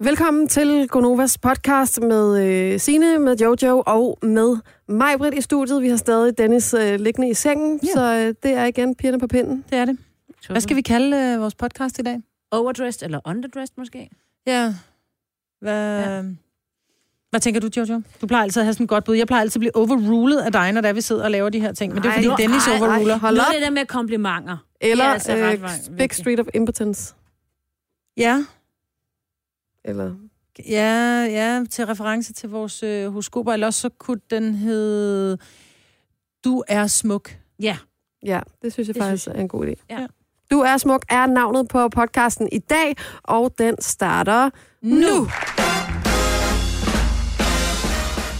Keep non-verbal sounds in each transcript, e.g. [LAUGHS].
Velkommen til Gonovas podcast med øh, Sine, med Jojo og med Majbrit i studiet. Vi har stadig Dennis øh, liggende i sengen, Ja. så øh, det er igen pigerne på pinden. Det er det. Hvad skal vi kalde øh, vores podcast i dag? Overdressed eller underdressed måske? Ja. Hvad, ja. Hvad tænker du, Jojo? Du plejer altid at have sådan et godt bud. Jeg plejer altid at blive overrulet af dig, når der vi sidder og laver de her ting. Men det er Ej, fordi Dennis ej, ej, overruler. hold Noget op. af det der med komplimenter. Eller er altså øh, Big vigtigt. Street of Impotence. Ja. Eller, Ja, ja, til reference til vores øh, horoskoper. Eller også så kunne den hedde Du er smuk. Ja. ja, det synes jeg Det faktisk synes er en god idé. Ja. Du er smuk er navnet på podcasten i dag, og den starter nu.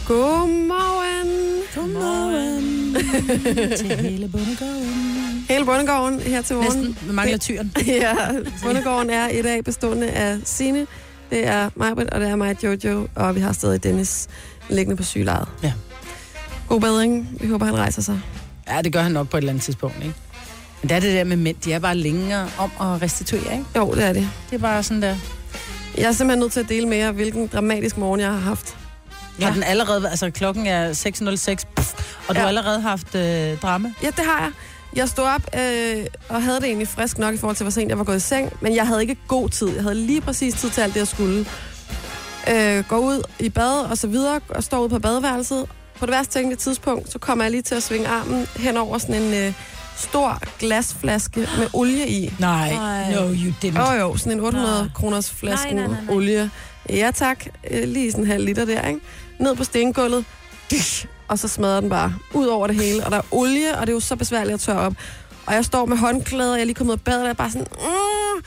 Godmorgen. Godmorgen. [LAUGHS] til hele bundegården. Hele Bundegården her til morgen. Næsten. Vi mangler tyren. [LAUGHS] Ja, Bundegården er i dag bestående af Sine, det er Majbrit, og det er mig, Jojo, og vi har stadig Dennis liggende på sygelejet. Ja. God bedring. Vi håber, han rejser sig. Ja, det gør han nok på et eller andet tidspunkt, ikke? Men det er det der med mænd, de er bare længere om at restituere, ikke? Jo, det er det. Det er bare sådan der. Jeg er simpelthen nødt til at dele med jer, hvilken dramatisk morgen jeg har haft. Ja. Har den allerede, altså klokken er 6.06, puff, og du Ja. har allerede haft øh, drama? Ja, det har jeg. Jeg stod op øh, og havde det egentlig frisk nok i forhold til, hvor sent jeg var gået i seng, men jeg havde ikke god tid. Jeg havde lige præcis tid til alt det, jeg skulle. Øh, gå ud i bad og så videre, og står ude på badeværelset. På det værste tænkelige tidspunkt, så kommer jeg lige til at svinge armen hen over sådan en øh, stor glasflaske med olie i. Nej, Ej. no you didn't. Åh oh, jo, sådan en 800 Nej. kroners flaske Nej, nej, nej, nej. olie. Ja tak, øh, lige sådan en halv liter der, ikke? Ned på stengulvet, Dysh! Og så smadrer den bare ud over det hele. Og der er olie, og det er jo så besværligt at tørre op. Og jeg står med håndklæder, jeg er lige kommet ud af badet, og jeg er bare sådan... Mm!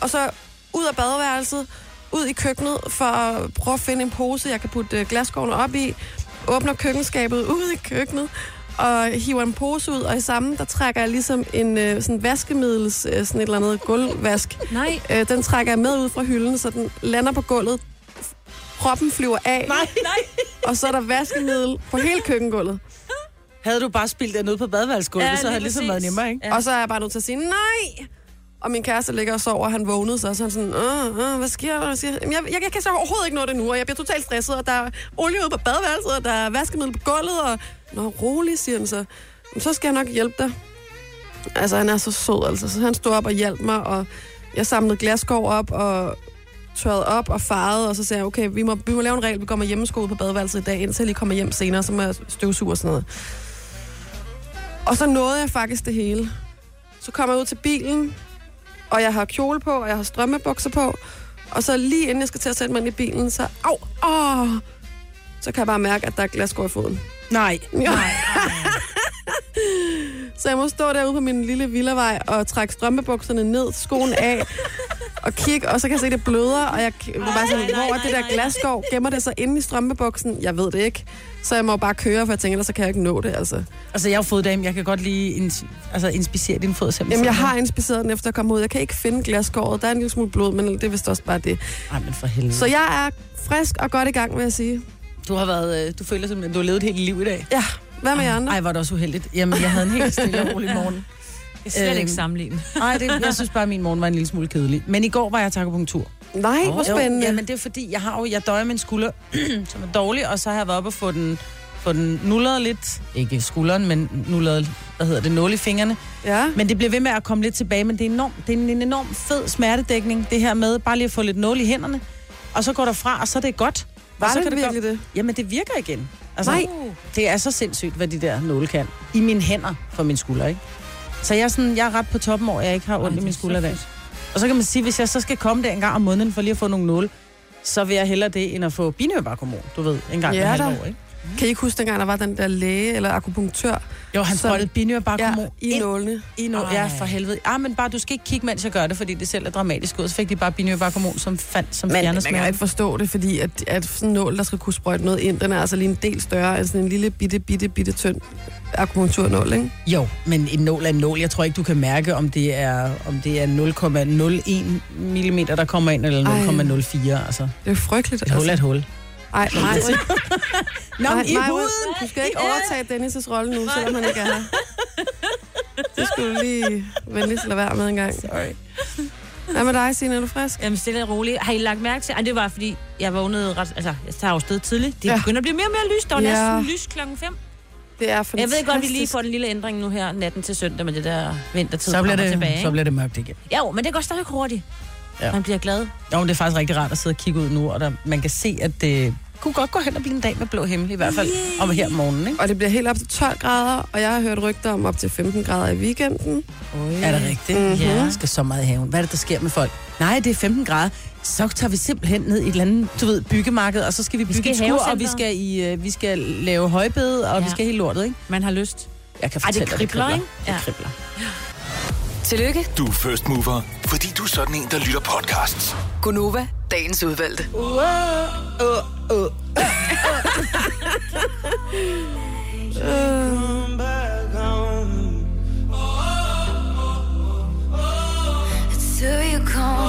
Og så ud af badeværelset, ud i køkkenet, for at prøve at finde en pose, jeg kan putte øh, glasskårene op i. Åbner køkkenskabet [LAUGHS] ud i køkkenet, og hiver en pose ud, og i samme, der trækker jeg ligesom en øh, sådan vaskemiddels, øh, sådan et eller andet gulvvask. Nej. Øh, den trækker jeg med ud fra hylden, så den lander på gulvet. Proppen flyver af, Nej, nej. og så er der vaskemiddel på hele køkkengulvet. Havde du bare spildt det ned på badeværelsesgulvet, Ja, så havde det lige ligesom været nemmere, ikke? Ja. Og så er jeg bare nødt til at sige, nej! Og min kæreste ligger og sover, og han vågnede sig, og så er han sådan, Åh, åh, hvad sker der? Hvad sker Jeg, jeg, jeg kan så overhovedet ikke nå det nu, og jeg bliver totalt stresset, og der er olie ude på badeværelset, og der er vaskemiddel på gulvet, og Nå, rolig, siger han så. "Jamen, Så skal jeg nok hjælpe dig. Altså, han er så sød, altså. Så han stod op og hjalp mig, og jeg samlede glasskov op, og tørrede op og farede, og så sagde jeg, okay, vi må, vi må lave en regel, vi kommer hjemmesko ud på badeværelset i dag, indtil jeg lige kommer hjem senere, så må jeg støvsuge og sådan noget. Og så nåede jeg faktisk det hele. Så kommer jeg ud til bilen, og jeg har kjole på, og jeg har strømmebukser på, og så lige inden jeg skal til at sætte mig ind i bilen, så au, åh, så kan jeg bare mærke, at der er glasskår i foden. Nej. Ja. [LAUGHS] Så jeg må stå derude på min lille villavej og trække strømpebukserne ned, skoen af, og kigge, og så kan jeg se, at det bløder, og jeg var bare sådan, hvor er det der nej. glasskår? Gemmer det sig inde i strømpebuksen? Jeg ved det ikke. Så jeg må bare køre, for jeg tænker, ellers så kan jeg ikke nå det, altså. Altså, jeg er jo foddame. Jeg kan godt lige ins- altså, inspicere din fod simpelthen. Jamen, jeg har inspiceret den, efter jeg kom ud. Jeg kan ikke finde glasskåret. Der er en lille smule blod, men det er vist også bare det. Nej, men for helvede. Så jeg er frisk og godt i gang, vil jeg sige. Du har været, øh, du føler simpelthen, du har levet et helt liv i dag. Ja, hvad med jer andre? Ej, var det også uheldigt. Jamen, jeg havde en helt stille og rolig morgen. Jeg kan slet Øhm, ikke sammenligne. [LAUGHS] Nej, det, jeg synes bare, at min morgen var en lille smule kedelig. Men i går var jeg til akupunktur. Nej, hvor spændende. Jamen, det er fordi, jeg har jo, jeg døjer min skulder, [CLEARS THROAT] som er dårlig, og så har jeg været oppe og få den, få den nullet lidt. Ikke skulderen, men nullet, hvad hedder det, nål i fingrene. Ja. Men det bliver ved med at komme lidt tilbage, men det er, enorm, det er en enorm fed smertedækning, det her med bare lige at få lidt nål i hænderne, og så går der fra, og så er det godt. Var og så det kan virkelig det? Jamen, det virker igen. Altså, Nej. Det er så sindssygt, hvad de der nåle kan. I mine hænder for min skulder, ikke? Så jeg er, sådan, jeg er ret på toppen over, at jeg ikke har ondt Ej, i min skulder i dag. Og så kan man sige, hvis jeg så skal komme der en gang om måneden for lige at få nogle nåle, så vil jeg hellere det, end at få binyrbarkhormon, du ved, en gang Ja, ja, da. halvt år, ikke? Kan I ikke huske, dengang der var den der læge eller akupunktør Jo, han sprøjtede ja, binyrbarkhormon i nålene? i Ej. ja, for helvede. Ja, men bare, du skal ikke kigge, mens jeg gør det, fordi det selv er dramatisk ud. Så fik de bare binyrbarkhormon, som fandt, som Men man kan ikke forstå det, fordi at, at sådan en nål, der skal kunne sprøjte noget ind, den er altså lige en del større end sådan en lille bitte, bitte, bitte tynd akupunkturnål, ikke? Jo, men en nål er en nål. Jeg tror ikke, du kan mærke, om det er, om det er 0,01 mm, der kommer ind, eller Ej. 0,04. Altså, Det er frygteligt. et hul er et hul. Ej, nej, [LAUGHS] Nå, i huden! du skal ikke overtage Dennis' rolle nu, selvom han ikke er her. Det skulle du lige venligst lade være med en gang. Sorry. Hvad med dig, Signe? Er du frisk? Jamen, stille og roligt. Har I lagt mærke til? Ej, det var, fordi jeg vågnede ret... Altså, jeg tager jo sted tidligt. Det Ja. begynder at blive mere og mere lys. Der var Ja. næsten lys klokken 5. Det er Jeg fantastisk. ved godt, vi lige får den lille ændring nu her natten til søndag med det der vintertid. Så bliver, det, tilbage, så bliver det mørkt igen. Jo, men det går stadig hurtigt. Ja. Ja. Man bliver glad. Jo, men det er faktisk rigtig rart at sidde og kigge ud nu, og der, man kan se, at det kunne godt gå hen og blive en dag med blå himmel, i hvert fald om her om morgenen, ikke? Og det bliver helt op til 12 grader, og jeg har hørt rygter om op til 15 grader i weekenden. Oj. Er det rigtigt? Mhm. Ja. Jeg skal så meget i haven. Hvad er det, der sker med folk? Nej, det er 15 grader. Så tager vi simpelthen ned i et eller andet, du ved, byggemarked, og så skal vi bygge skal et i skur, og vi skal, i, uh, vi skal lave højbede, og ja. vi Ja. skal helt lortet, ikke? Man har lyst. Jeg kan Ej, det fortælle dig, kribler, ikke? Det Ja. kribler. Tillykke, Du er first mover, fordi du er sådan en, der lytter podcasts. Gunova, dagens udvalgte. Det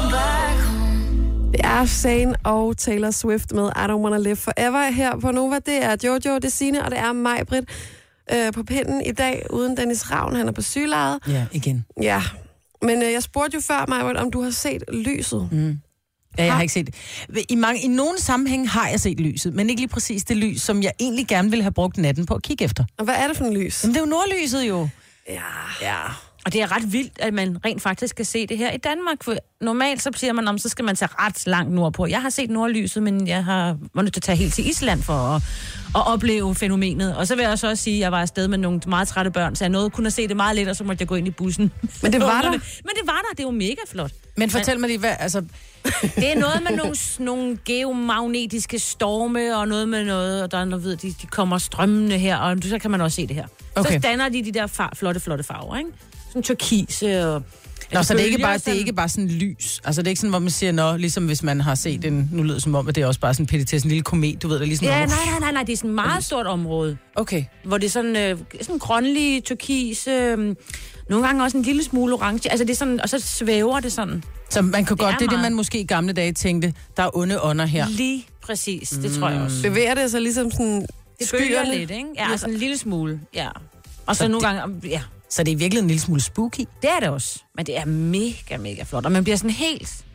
[LAUGHS] er Shane og Taylor Swift med I Don't Wanna Live Forever her på Nova. Det er Jojo, det er Signe, og det er mig, Britt, øh, på pinden i dag, uden Dennis Ravn. Han er på sygelejet. Ja, igen. Ja, men øh, jeg spurgte jo før, mig, om du har set lyset. Mm. Ja, jeg Har- ikke set det. I, mange, I nogle sammenhæng har jeg set lyset, men ikke lige præcis det lys, som jeg egentlig gerne ville have brugt natten på at kigge efter. Og hvad er det for en lys? Men det er jo nordlyset jo. Ja. Ja. Og det er ret vildt, at man rent faktisk kan se det her i Danmark. For normalt så siger man, om så skal man tage ret langt nordpå. Jeg har set nordlyset, men jeg har var nødt til at tage helt til Island for at, at opleve fænomenet. Og så vil jeg så også sige, at jeg var afsted med nogle meget trætte børn, så jeg nåede kun at se det meget lidt, og så måtte jeg gå ind i bussen. Men det var [LAUGHS] der. Men det var der, det var mega flot. Men fortæl mig lige, hvad, altså, Det er noget med nogle, nogle geomagnetiske storme, og noget med noget, og der er noget, ved, de, de kommer strømmende her, og så kan man også se det her. Okay. Så danner de de der far, flotte, flotte farver, ikke? Sådan turkise og... Nå, så det er, ikke bare, det er sådan. ikke bare sådan lys. Altså, det er ikke sådan, hvor man siger, nå, ligesom hvis man har set en, nu lyder det som om, at det er også bare sådan en petitesse, en lille komet, du ved, der lige sådan... Ja, nej, nej, nej, nej, det er sådan et meget stort område, Okay. hvor det er sådan, øh, sådan grønlig, turkis, øh, nogle gange også en lille smule orange, altså det er sådan, og så svæver det sådan. Så man kan godt, er det er det, man måske i gamle dage tænkte, der er onde ånder her. Lige præcis, det tror jeg også. Bevæger det sig ligesom sådan Det bølger lidt, ikke? Ja, altså en lille smule, ja. Og så, Så nogle det- gange, ja, så det er virkelig en lille smule spooky. Det er det også. Men det er mega, mega flot. Og man bliver sådan helt...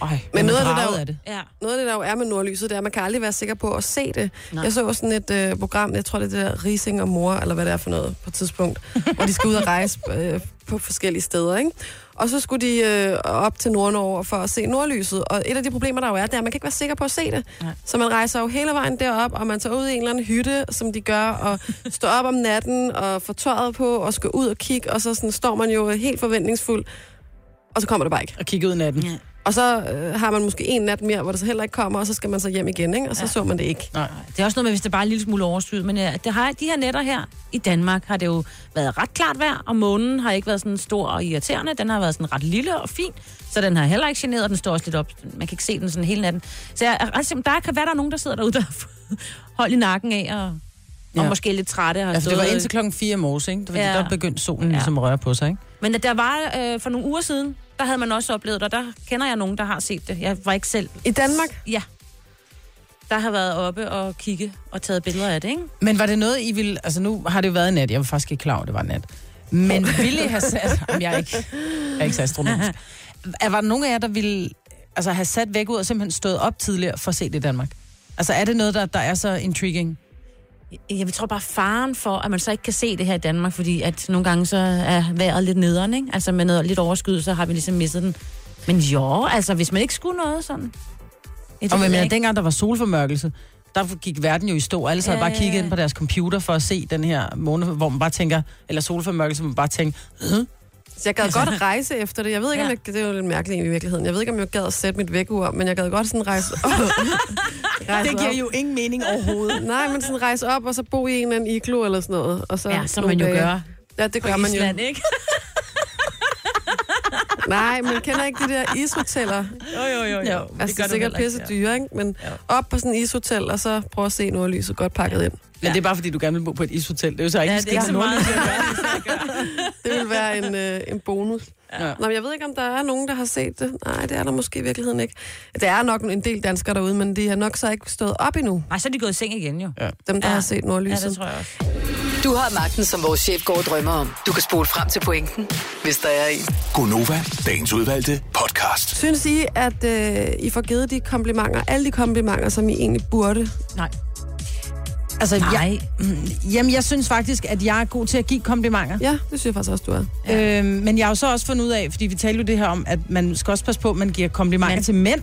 Øj, Men noget af det, der- af det. ja. Noget af det, der jo er med nordlyset, det er, at man kan aldrig være sikker på at se det. Nej. Nej. Jeg så sådan et øh, program, jeg tror, det er det der Rising og Mor, eller hvad det er for noget på et tidspunkt, [LAUGHS] hvor de skal ud og rejse øh, på forskellige steder, ikke? Og så skulle de øh, op til Nordnorge for at se nordlyset. Og et af de problemer, der jo er, det er, at man kan ikke være sikker på at se det. Nej. Så man rejser jo hele vejen derop, og man tager ud i en eller anden hytte, som de gør, og står op om natten og får tøjet på, og skal ud og kigge, og så sådan, står man jo helt forventningsfuld, og så kommer det bare ikke. Og kigge ud i natten. Ja. Og så øh, har man måske en nat mere, hvor det så heller ikke kommer, og så skal man så hjem igen, ikke? og så ja. Så man det ikke. Nej. Det er også noget med, hvis det bare er en lille smule overskyet. Men ja, det har, de her netter her i Danmark har det jo været ret klart vejr, og månen har ikke været sådan stor og irriterende. Den har været sådan ret lille og fin, så den har heller ikke generet, og den står også lidt op. Man kan ikke se den sådan hele natten. Så jeg simpel- der kan være, der er nogen, der sidder derude, der har fået hold i nakken af, og, og Ja. måske lidt trætte. og Ja, for det var indtil klokken 4 morges, ikke? Det var, Ja. Der begyndte solen Ja. ligesom at røre på sig, ikke? Men der var øh, for nogle uger siden, der havde man også oplevet og der kender jeg nogen, der har set det. Jeg var ikke selv. I Danmark? Ja. Der har været oppe og kigge og taget billeder af det, ikke? Men var det noget, I ville... Altså, nu har det jo været nat. Jeg var faktisk ikke klar over, at det var nat. Men [LAUGHS] ville I have sat... Jamen, jeg er ikke, jeg er ikke så astronomisk. [LAUGHS] Er, var der nogen af jer, der ville altså, have sat væk ud og simpelthen stået op tidligere for at se det i Danmark? Altså, er det noget, der, der er så intriguing? Jeg tror bare faren for, at man så ikke kan se det her i Danmark, fordi at nogle gange så er vejret lidt nederen, ikke? Altså med noget lidt overskyet, så har vi ligesom misset den. Men jo, altså hvis man ikke skulle noget sådan. Det Og men, jeg men dengang der var solformørkelse, der gik verden jo i stå. Alle sad Ja, bare ja, kigget ja. ind på deres computer for at se den her måne, hvor man bare tænker, eller solformørkelse, hvor man bare tænker, øh? Så jeg gad godt rejse efter det. Jeg ved ikke, om jeg, det er jo lidt mærkeligt i virkeligheden. Jeg ved ikke, om jeg gad at sætte mit vækkeur, men jeg gad godt sådan rejse, [LAUGHS] rejse det giver op. jo ingen mening overhovedet. [LAUGHS] Nej, men sådan rejse op, og så bo i en eller anden iglo eller sådan noget. Og så Ja, som man jo dage- gør Ja, det på gør man jo. Island, ikke? [LAUGHS] Nej, men kender ikke de der ishoteller? Jo, jo, jo. jo. Altså, det er sikkert pisse dyre, ikke? Men op på sådan en ishotel, og så prøve at se nordlyset godt pakket ind. Men det er bare, fordi du gerne vil bo på et ishotel. Det er jo så ikke, Ja, ja, det er ikke så meget. [LAUGHS] Det vil være en, øh, en bonus. Ja. Nå, men jeg ved ikke, om der er nogen, der har set det. Nej, det er der måske i virkeligheden ikke. Der er nok en del danskere derude, men de har nok så ikke stået op endnu, Nej, så er de gået i seng igen jo. dem der Ja. har set Ja, nordlyset. det tror jeg også. Du har magten, som vores chef går og drømmer om. Du kan spole frem til pointen, hvis der er en. Gonova, dagens udvalgte podcast. Synes I, at øh, I får givet de komplimenter, alle de komplimenter, som I egentlig burde? Nej. Altså, Nej. Jeg, mm, jamen, jeg synes faktisk, at jeg er god til at give komplimenter. Ja, det synes jeg faktisk også, du er. Ja. Øhm, men jeg har jo så også fundet ud af, fordi vi talte jo det her om, at man skal også passe på, at man giver komplimenter Men- til mænd.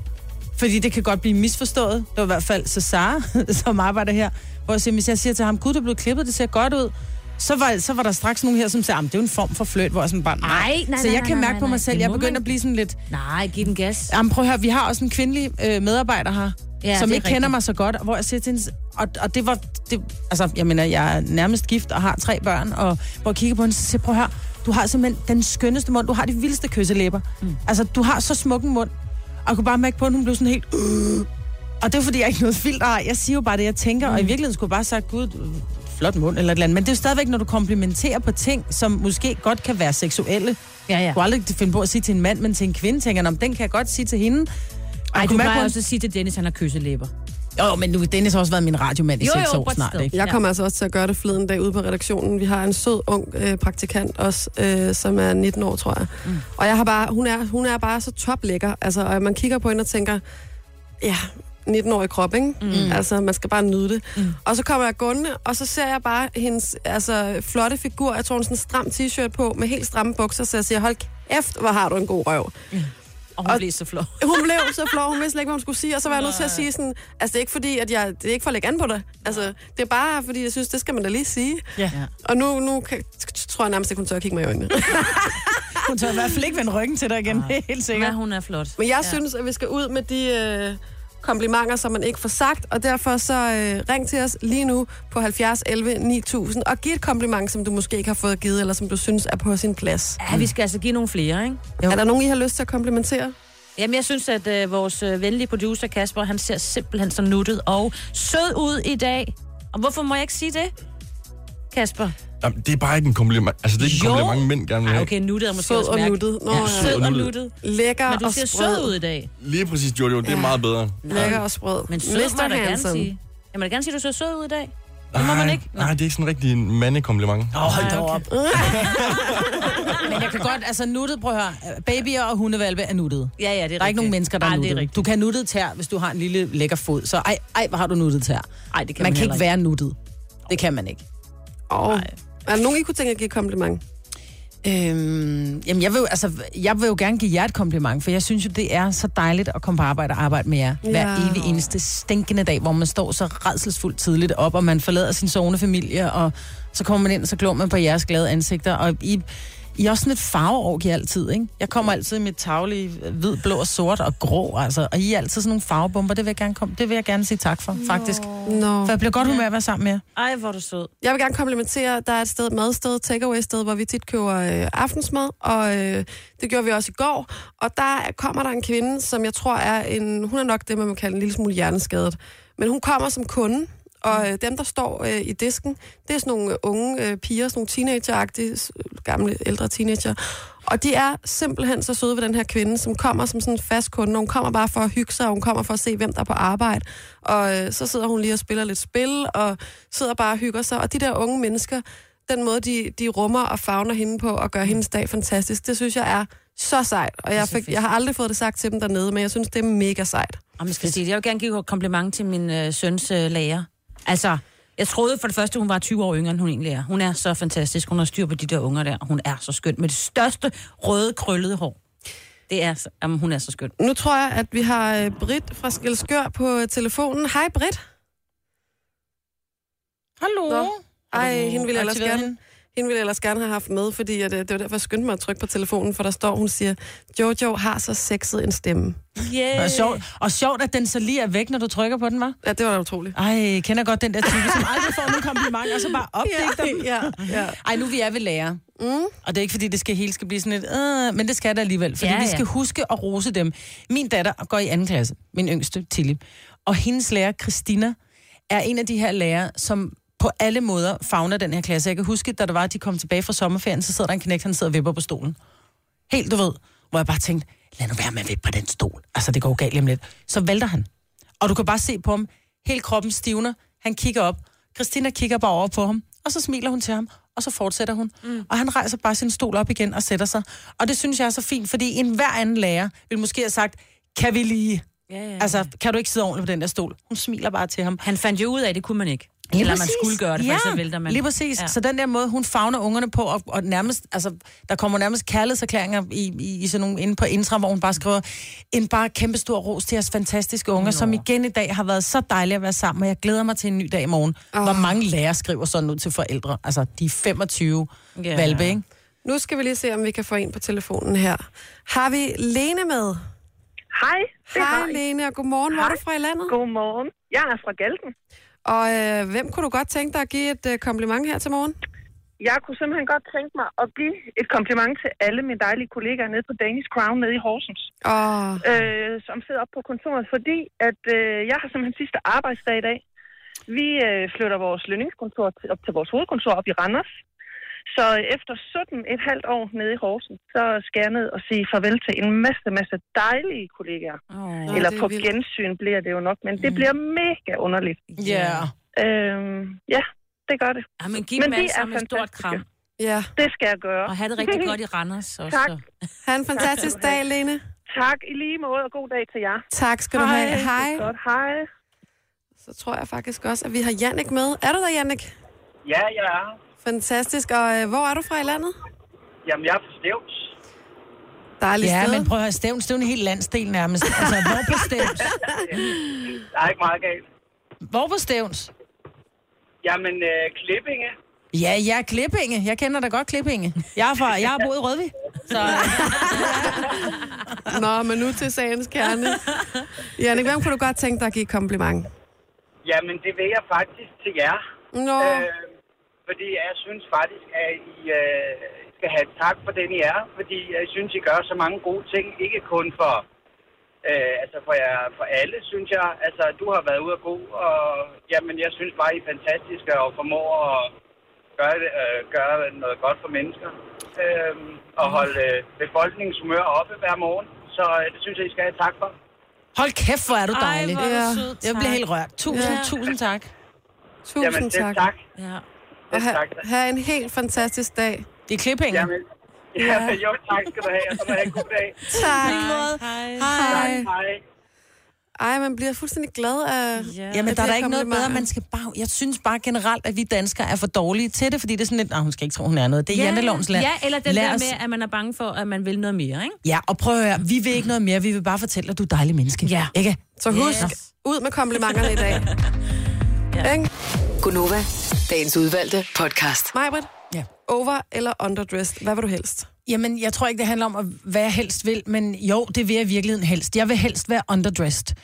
Fordi det kan godt blive misforstået. Det var i hvert fald Cesar, [LAUGHS] som arbejder her. Hvor jeg siger, hvis jeg siger til ham, gud, du er blevet klippet, det ser godt ud. Så var, så var der straks nogen her, som sagde, "Jamen, det er jo en form for fløjt, hvor jeg sådan bare, Nej, nej, Så nej, jeg nej, kan nej, mærke på mig selv, jeg er begyndt man- at blive sådan lidt, Nej, giv den gas. Jamen prøv at høre, vi har også en kvindelig øh, medarbejder her, Ja, som ikke kender rigtigt. mig så godt, hvor jeg siger til hende, og, og det var, det, altså jeg mener, jeg er nærmest gift og har tre børn, og hvor jeg kigger på hende, så siger prøv høre, du har simpelthen den skønneste mund, du har de vildeste kysselæber. Mm. Altså, du har så smuk en mund, og jeg kunne bare mærke på, at hun blev sådan helt, øh. og det er fordi, jeg ikke noget filter har. Jeg siger jo bare det, jeg tænker, mm. og i virkeligheden skulle jeg bare sagt, gud, flot mund eller et eller andet. Men det er jo stadigvæk, når du komplimenterer på ting, som måske godt kan være seksuelle. Ja, ja. Jeg kunne aldrig finde på at sige til en mand, men til en kvinde tænker jeg, "Nå, men den kan jeg godt sige til hende. Ej, jeg du på, også at sige til Dennis, han har kysselæber. Jo, men nu Dennis har også været min radiomand i Jo, seks jo, år snart, ikke? Jeg Ja. kommer altså også til at gøre det forleden dag ude på redaktionen. Vi har en sød, ung øh, praktikant også, øh, som er 19 år, tror jeg. Mm. Og jeg har bare, hun, er, hun er bare så toplækker. Altså, og man kigger på hende og tænker, ja, 19-årig krop, ikke? Mm. Altså, man skal bare nyde det. Mm. Og så kommer jeg gående, og så ser jeg bare hendes altså, flotte figur. Jeg tror, hun har sådan en stram t-shirt på, med helt stramme bukser, så jeg siger, hold kæft, hvor har du en god røv. Og hun Og- blev så flot. [LAUGHS] Hun blev så flov, hun vidste slet ikke, hvad hun skulle sige, og så var jeg nødt til at sige sådan, altså det er ikke fordi, at jeg, det er ikke for at lægge an på det. Altså, det er bare fordi, jeg synes, det skal man da lige sige. Ja. Og nu, nu kan, tror jeg nærmest ikke, hun tør at kigge mig i øjnene. Hun tør i hvert fald ikke vende ryggen til dig igen, helt Ja, sikkert. hun er flot. Men jeg ja. synes, at vi skal ud med de øh, komplimenter, som man ikke får sagt, og derfor så øh, ring til os lige nu på 70 11 9000 og giv et kompliment, som du måske ikke har fået givet, eller som du synes er på sin plads. Ja, vi skal altså give nogle flere, ikke? Jo. Er der nogen, I har lyst til at komplimentere? Jamen, jeg synes, at øh, vores øh, venlige producer, Kasper, han ser simpelthen så nuttet og sød ud i dag. Og hvorfor må jeg ikke sige det, Kasper? Jamen, det er bare ikke en kompliment. Altså, det er ikke en Jo. kompliment, mænd gerne vil Ej, have. okay, nuttet er måske Sød også og mærke. nuttet. Nå, Ja, sød og nuttet. nuttet. Lækker Men du og ser sprød. sød ud i dag. Lige præcis, Jojo. Det er Ja. meget bedre. Lækker og sprød. Men sød må jeg da gerne sige. Jeg må da gerne sige, at du ser sød ud i dag. Det må man ikke. Nej, det er ikke sådan en rigtig mandekompliment. Åh, oh, hold da Ej, op. [LAUGHS] Men jeg kan godt, altså nuttet, prøv at høre, babyer og hundevalpe er nuttet. Ja, ja, det er Der er ikke nogen mennesker, der er Ej, er nuttet. rigtigt. Du kan nuttet tær, hvis du har en lille lækker fod. Så ej, ej hvor har du nuttet tær. Ej, det kan man man kan ikke være nuttet. Det kan man ikke. Og, er der nogen, I kunne tænke at give kompliment? Øhm, jamen, jeg vil, jo, altså, jeg vil jo gerne give jer et kompliment, for jeg synes jo, det er så dejligt at komme på arbejde og arbejde med jer. Hver Ja. evig eneste stinkende dag, hvor man står så redselsfuldt tidligt op, og man forlader sin sovende familie, og så kommer man ind, og så glor man på jeres glade ansigter, og I, I er også sådan et farveorg, I altid, ikke? Jeg kommer altid med tavle i hvid, blå og sort og grå, altså, og I er altid sådan nogle farvebomber, det vil jeg gerne, komme, det vil jeg gerne sige tak for, faktisk. Nå. For jeg bliver godt humør at være sammen med jer. Ej, hvor du sød. Jeg vil gerne komplimentere, der er et sted, madsted, takeaway sted, hvor vi tit køber øh, aftensmad, og øh, det gjorde vi også i går. Og der kommer der en kvinde, som jeg tror er en, hun er nok det, man må kalde en lille smule hjerneskadet. Men hun kommer som kunde, og øh, dem, der står øh, i disken, det er sådan nogle øh, unge øh, piger, sådan nogle teenager s- gamle, ældre teenager. Og de er simpelthen så søde ved den her kvinde, som kommer som sådan en fast kunde. Hun kommer bare for at hygge sig, og hun kommer for at se, hvem der er på arbejde. Og øh, så sidder hun lige og spiller lidt spil, og sidder bare og hygger sig. Og de der unge mennesker, den måde, de, de rummer og fagner hende på, og gør hendes dag fantastisk, det synes jeg er så sejt. Og jeg, fik, jeg har aldrig fået det sagt til dem dernede, men jeg synes, det er mega sejt. Og man skal sige, jeg vil gerne give et kompliment til min øh, søns øh, lærer. Altså, jeg troede for det første, hun var 20 år yngre, end hun egentlig er. Hun er så fantastisk. Hun har styr på de der unger der. Hun er så skøn. Med det største røde, krøllede hår. Det er, jamen, hun er så skøn. Nu tror jeg, at vi har øh, Britt fra Skelskør på øh, telefonen. Hej, Britt. Hallo? Nå. Ej, hende ville jeg ellers gerne, hende? Hende ville jeg ellers gerne have haft med, fordi at, øh, det var derfor, jeg skyndte mig at trykke på telefonen, for der står, hun siger, Jojo har så sexet en stemme. Yeah. Og sjovt, og sjovt, at den så lige er væk, når du trykker på den, var. Ja, det var da utroligt. Ej, jeg kender godt den der type, som aldrig får nogen komplimenter, og så bare [LAUGHS] opdigter dem. ja, ja. Ej, nu vi er ved lærer. Mm. Og det er ikke, fordi det skal hele skal blive sådan et, øh, men det skal det alligevel, fordi Ja, ja, vi skal huske at rose dem. Min datter går i anden klasse, min yngste, Tilly, og hendes lærer, Christina, er en af de her lærere, som på alle måder fagner den her klasse. Jeg kan huske, da der var, at de kom tilbage fra sommerferien, så sidder der en knægt, han sidder og vipper på stolen. Helt, du ved, hvor jeg bare tænkte, lad nu være med at vippe på den stol. Altså, det går galt lige om lidt. Så vælter han. Og du kan bare se på ham, hele kroppen stivner. Han kigger op. Christina kigger bare over på ham. og så smiler hun til ham, og så fortsætter hun. Mm. Og han rejser bare sin stol op igen og sætter sig. Og det synes jeg er så fint, fordi en hver anden lærer vil måske have sagt, kan vi lige... Ja, ja, ja. Altså, kan du ikke sidde ordentligt på den der stol? Hun smiler bare til ham. Han fandt jo ud af, at det kunne man ikke. Lige Eller man præcis. skulle gøre det, for så vælter man. Lige præcis. Ja. Ja. Så den der måde, hun fagner ungerne på, og, og nærmest, altså, der kommer nærmest kærlighedserklæringer i, i, i sådan nogle, inde på Intra, hvor hun bare skriver en bare kæmpestor ros til jeres fantastiske unger, Nå. som igen i dag har været så dejlige at være sammen, og jeg glæder mig til en ny dag i morgen. Oh. Hvor mange lærere skriver sådan ud til forældre? Altså, de er 25 Ja. yeah. valpe, ikke? Nu skal vi lige se, om vi kan få en på telefonen her. Har vi Lene med? Hej, det Hej. Lene, og godmorgen. Hvor er du fra i landet? Godmorgen. Jeg er fra Galten. Og øh, hvem kunne du godt tænke dig at give et øh, kompliment her til morgen? Jeg kunne simpelthen godt tænke mig at give et kompliment til alle mine dejlige kollegaer nede på Danish Crown nede i Horsens, Åh, øh, som sidder op på kontoret, fordi at øh, jeg har simpelthen sidste arbejdsdag i dag. Vi øh, flytter vores lønningskontor til, op til vores hovedkontor op i Randers. Så efter 17 et halvt år nede i Horsens, så skal jeg ned og sige farvel til en masse, masse dejlige kollegaer. Oh. Eller det er på vildt. gensyn bliver det jo nok, men det bliver mega underligt. Ja. Øhm, ja, det gør det. Ja, men giv Men dem de alle er et stort kram. ja. Det skal jeg gøre. Og have det rigtig godt i Randers [LAUGHS] også. Tak. Ha' en fantastisk dag, Lene. Tak i lige måde, og god dag til jer. Tak skal du have. Hej. Godt, hej. Så tror jeg faktisk også, at vi har Jannik med. Er du der, Jannik? Ja, jeg er. Fantastisk. Og øh, hvor er du fra i landet? Jamen, jeg er fra Stævns. Dejligt Ja, sted. men prøv at høre, Stævns, det er jo en hel landsdel nærmest. Altså, hvor på Stævns? [LAUGHS] Der er ikke meget galt. Hvor på Stævns? Jamen, øh, Klippinge. Ja, jeg er Klippinge. Jeg kender da godt Klippinge. Jeg er fra, jeg har boet i Rødvig. Så [LAUGHS] Nå, men nu til sagens kerne. Jannik, hvem kunne du godt tænke dig at give et kompliment? Jamen, det vil jeg faktisk til jer. Nå, Øh, fordi jeg synes faktisk, at I øh, skal have tak for den, I er. Fordi jeg synes, I gør så mange gode ting. Ikke kun for, øh, altså for, jer, for alle, synes jeg. Altså, du har været ude og gå, og jamen, jeg synes bare, I er fantastiske og formår at gøre, det, øh, gøre noget godt for mennesker. Øh, og holde øh, befolkningens humør oppe hver morgen. Så øh, det synes jeg, I skal have tak for. hold kæft, hvor er du Ej, dejlig. hvor er du sød. Jeg bliver helt rørt. Tusind, Ja. tusind tak. tusind Jamen, tak. tak. Ja. Og ha- have en helt fantastisk dag. Det er Klippinge. Jamen, ja, [LAUGHS] jo, tak skal du have, og så må have en god dag. [LAUGHS] Tak. Hej. Hej. Hej. Ej, man bliver fuldstændig glad af... Ja. Jamen, af der er de der ikke noget bedre. Man skal bare, jeg synes bare generelt, at vi danskere er for dårlige til det, fordi det er sådan lidt, nej, hun skal ikke tro, hun er noget. Det er ja. jantelovens land. Ja, eller den Lad der os- med, at man er bange for, at man vil noget mere, ikke? Ja, og prøv at høre, vi vil ikke noget mere, vi vil bare fortælle, at du er et dejligt menneske. Ja. Ikke? Så husk, Yes. ud med komplimenterne i dag. [LAUGHS] Ja. Ikke? Dagens udvalgte podcast. Majbrit, Ja. over eller underdressed? Hvad vil du helst? Jamen, jeg tror ikke, det handler om, at hvad jeg helst vil, men jo, det vil jeg i virkeligheden helst. Jeg vil helst være underdressed.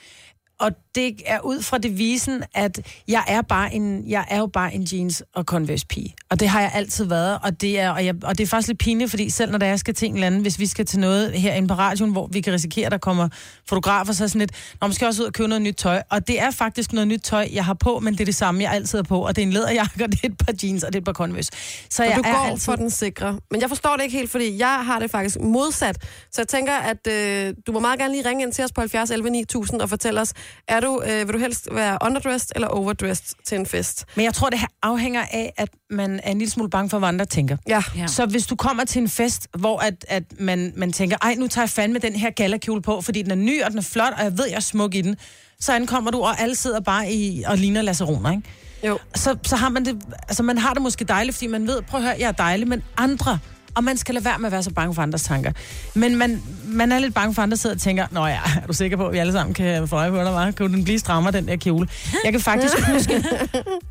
Og det er ud fra devisen, at jeg er, bare en, jeg er jo bare en jeans- og converse-pige. Og det har jeg altid været. Og det, er, og, jeg, og det er faktisk lidt pinligt, fordi selv når der jeg skal til en eller anden, hvis vi skal til noget herinde på radioen, hvor vi kan risikere, at der kommer fotografer, så er sådan lidt, når man skal også ud og købe noget nyt tøj. Og det er faktisk noget nyt tøj, jeg har på, men det er det samme, jeg altid har på. Og det er en læderjakke, [LAUGHS] og det er et par jeans, og det er et par converse. Så jeg du er går altid... for den sikre. Men jeg forstår det ikke helt, fordi jeg har det faktisk modsat. Så jeg tænker, at øh, du må meget gerne lige ringe ind til os på 70 11 9000 og fortælle os, er du, øh, vil du helst være underdressed eller overdressed til en fest? Men jeg tror, det her afhænger af, at man er en lille smule bange for, hvad andre tænker. Ja. Ja. Så hvis du kommer til en fest, hvor at, at man, man tænker, ej, nu tager jeg fandme den her galakjole på, fordi den er ny, og den er flot, og jeg ved, jeg er smuk i den, så ankommer du, og alle sidder bare i og ligner lasseroner, ikke? Jo. Så, så har man det, altså man har det måske dejligt, fordi man ved, prøv at høre, jeg er dejlig, men andre, og man skal lade være med at være så bange for andres tanker. Men man, man er lidt bange for, at andre sidder og tænker, nå ja, er du sikker på, at vi alle sammen kan få øje på dig, hva'? Kan den blive strammere, den der kjole? Jeg kan faktisk [LAUGHS] huske,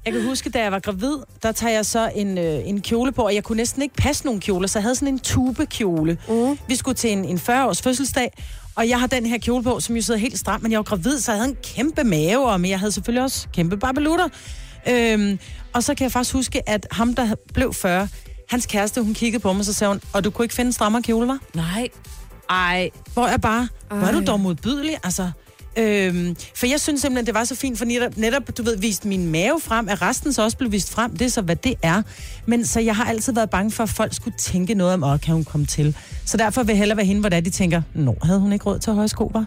jeg kan huske, da jeg var gravid, der tager jeg så en, øh, en kjole på, og jeg kunne næsten ikke passe nogle kjoler, så jeg havde sådan en tubekjole. Mm. Vi skulle til en, en 40-års fødselsdag, og jeg har den her kjole på, som jo sidder helt stram, men jeg var gravid, så jeg havde en kæmpe mave, og men jeg havde selvfølgelig også kæmpe barbelutter. Øhm, og så kan jeg faktisk huske, at ham, der blev 40, hans kæreste, hun kiggede på mig, så sagde hun, og du kunne ikke finde en strammere kjole, var? Nej. Ej. Hvor jeg bare, hvor er du Ej. dog modbydelig, altså. Øhm, for jeg synes simpelthen, det var så fint, for netop, netop, du ved, vist min mave frem, at resten så også blev vist frem. Det er så, hvad det er. Men så jeg har altid været bange for, at folk skulle tænke noget om, åh, kan hun komme til? Så derfor vil jeg hellere være hende, hvor det er, de tænker, nå, havde hun ikke råd til høje sko, var?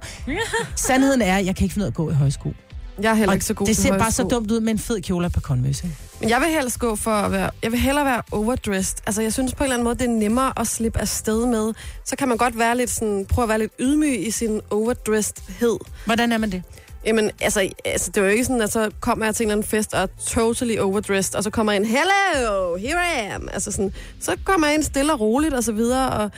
Sandheden er, at jeg kan ikke finde ud af at gå i høje sko. Jeg er heller Og ikke så god det ser bare så dumt ud med en fed kjole konvøs, ikke? Men jeg vil helst gå for at være... Jeg vil hellere være overdressed. Altså, jeg synes på en eller anden måde, det er nemmere at slippe afsted med. Så kan man godt være lidt sådan... Prøve at være lidt ydmyg i sin overdressedhed. Hvordan er man det? Jamen, altså, altså, det er jo ikke sådan, at så kommer jeg til en eller anden fest og er totally overdressed, og så kommer jeg ind, hello, here I am. Altså sådan, så kommer jeg ind stille og roligt og så videre. Og,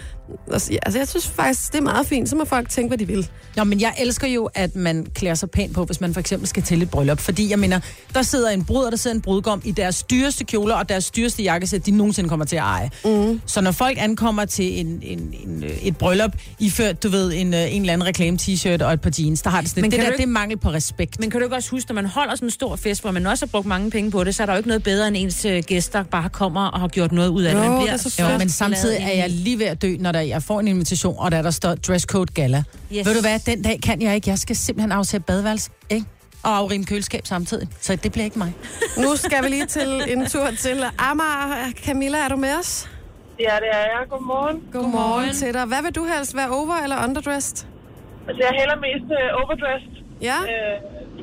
altså, jeg synes faktisk, det er meget fint. Så må folk tænke, hvad de vil. Nå, men jeg elsker jo, at man klæder sig pænt på, hvis man for eksempel skal til et bryllup. Fordi jeg mener, der sidder en brud, og der sidder en brudgom i deres dyreste kjoler og deres dyreste jakkesæt, de nogensinde kommer til at eje. Mm. Så når folk ankommer til en, en, en, et bryllup, iført, du ved, en, øh, en eller anden reklame-t-shirt og et par jeans, der har det sådan Men. Det der, ikke- det er mangel på respekt. Men kan du ikke også huske, når man holder sådan en stor fest, hvor man også har brugt mange penge på det, så er der jo ikke noget bedre, end ens øh, gæster bare kommer og har gjort noget ud af det. Jo, Man det er så Jo, men samtidig er jeg lige ved at dø, når der, jeg får en invitation, og der, der står dresscode gala. Yes. Ved du hvad, den dag kan jeg ikke. Jeg skal simpelthen afsætte badeværelse, ikke? Og afrime køleskab samtidig. Så det bliver ikke mig. [LAUGHS] Nu skal vi lige til en tur til Amager. Camilla, er du med os? Ja, det er jeg. Godmorgen. Godmorgen til dig. Hvad vil du helst, være over- eller underdressed? Altså, jeg hælder mest uh, overdressed. Ja? Øh,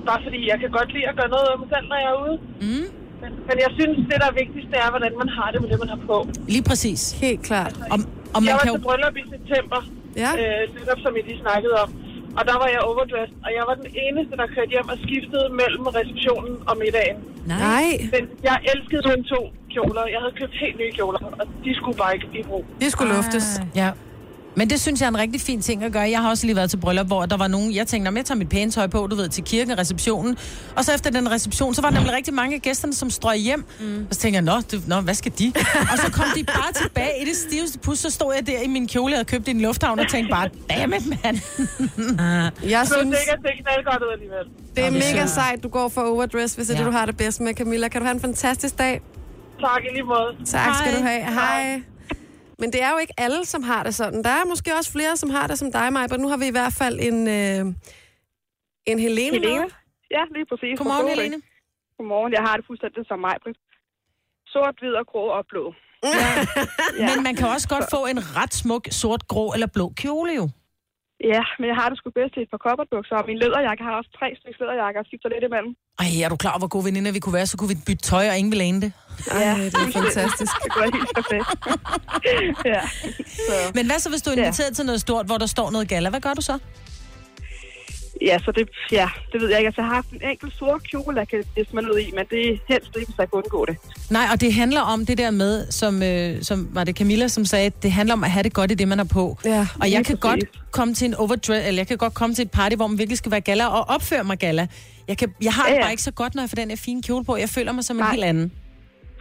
bare fordi jeg kan godt lide at gøre noget af mig selv, når jeg er ude. Mm. Men, men jeg synes, det der er vigtigst, det er, hvordan man har det med det, man har på. Lige præcis. Helt klart. Og, og man jeg var kan jo... til bryllup i september, Ja. øh, netop som I lige snakkede om. Og der var jeg overdressed, og jeg var den eneste, der kørte hjem og skiftede mellem receptionen og middagen. Nej, Men jeg elskede kun to kjoler. Jeg havde købt helt nye kjoler, og de skulle bare ikke i brug. det skulle luftes. Ja. Men det synes jeg er en rigtig fin ting at gøre. Jeg har også lige været til bryllup, hvor der var nogen, jeg tænkte, jeg tager mit pæne tøj på, du ved, til kirken, receptionen. Og så efter den reception, så var der nemlig rigtig mange af gæsterne, som strøg hjem. Mm. Og så tænkte jeg, nå, det, nå, hvad skal de? og så kom de bare tilbage i det stiveste pus, så stod jeg der i min kjole, jeg havde købt i en lufthavn, og tænkte bare, dammit, mand. Jeg Så synes, det knald godt ud alligevel. det er mega sejt, du går for overdress, hvis det er Ja. det, du har det bedst med, Camilla. Kan du have en fantastisk dag? Tak i lige måde. Tak skal Hej. du have. Hej. Men det er jo ikke alle, som har det sådan. Der er måske også flere, som har det som dig, Maja, nu har vi i hvert fald en, øh, en Helene. Helene? med. Ja, lige præcis. Godmorgen. Helene. Godmorgen. Jeg har det fuldstændig som mig, Britt. Sort, hvid og grå og blå. Ja. Men man kan også godt få en ret smuk sort, grå eller blå kjole jo. Ja, men jeg har det sgu bedst i et par kopperbukser, og min læderjakke jeg har også tre stykker læderjakker og skifter lidt imellem. Ej, er du klar hvor gode veninder vi kunne være? Så kunne vi bytte tøj, og ingen ville ane det. Ej, det er fantastisk. [LAUGHS] Det går helt perfekt. [LAUGHS] ja. Så, Men hvad så, hvis du er inviteret til noget stort, hvor der står noget gala? Hvad gør du så? Ja, så det, ja, det ved jeg ikke. Altså, jeg har haft en enkelt sort kjole, jeg kan disse mig ned i, men det er helst ikke, hvis jeg kan undgå det. Nej, og det handler om det der med, som, øh, som var det Camilla, som sagde, det handler om at have det godt i det, man er på. Ja, og jeg kan præcis. godt komme til en overdress, eller jeg kan godt komme til et party, hvor man virkelig skal være gala, og opføre mig gala. Jeg, kan, jeg har det Ja, ja. bare ikke så godt, når jeg får den her fine kjole på. Jeg føler mig som en Nej. helt anden.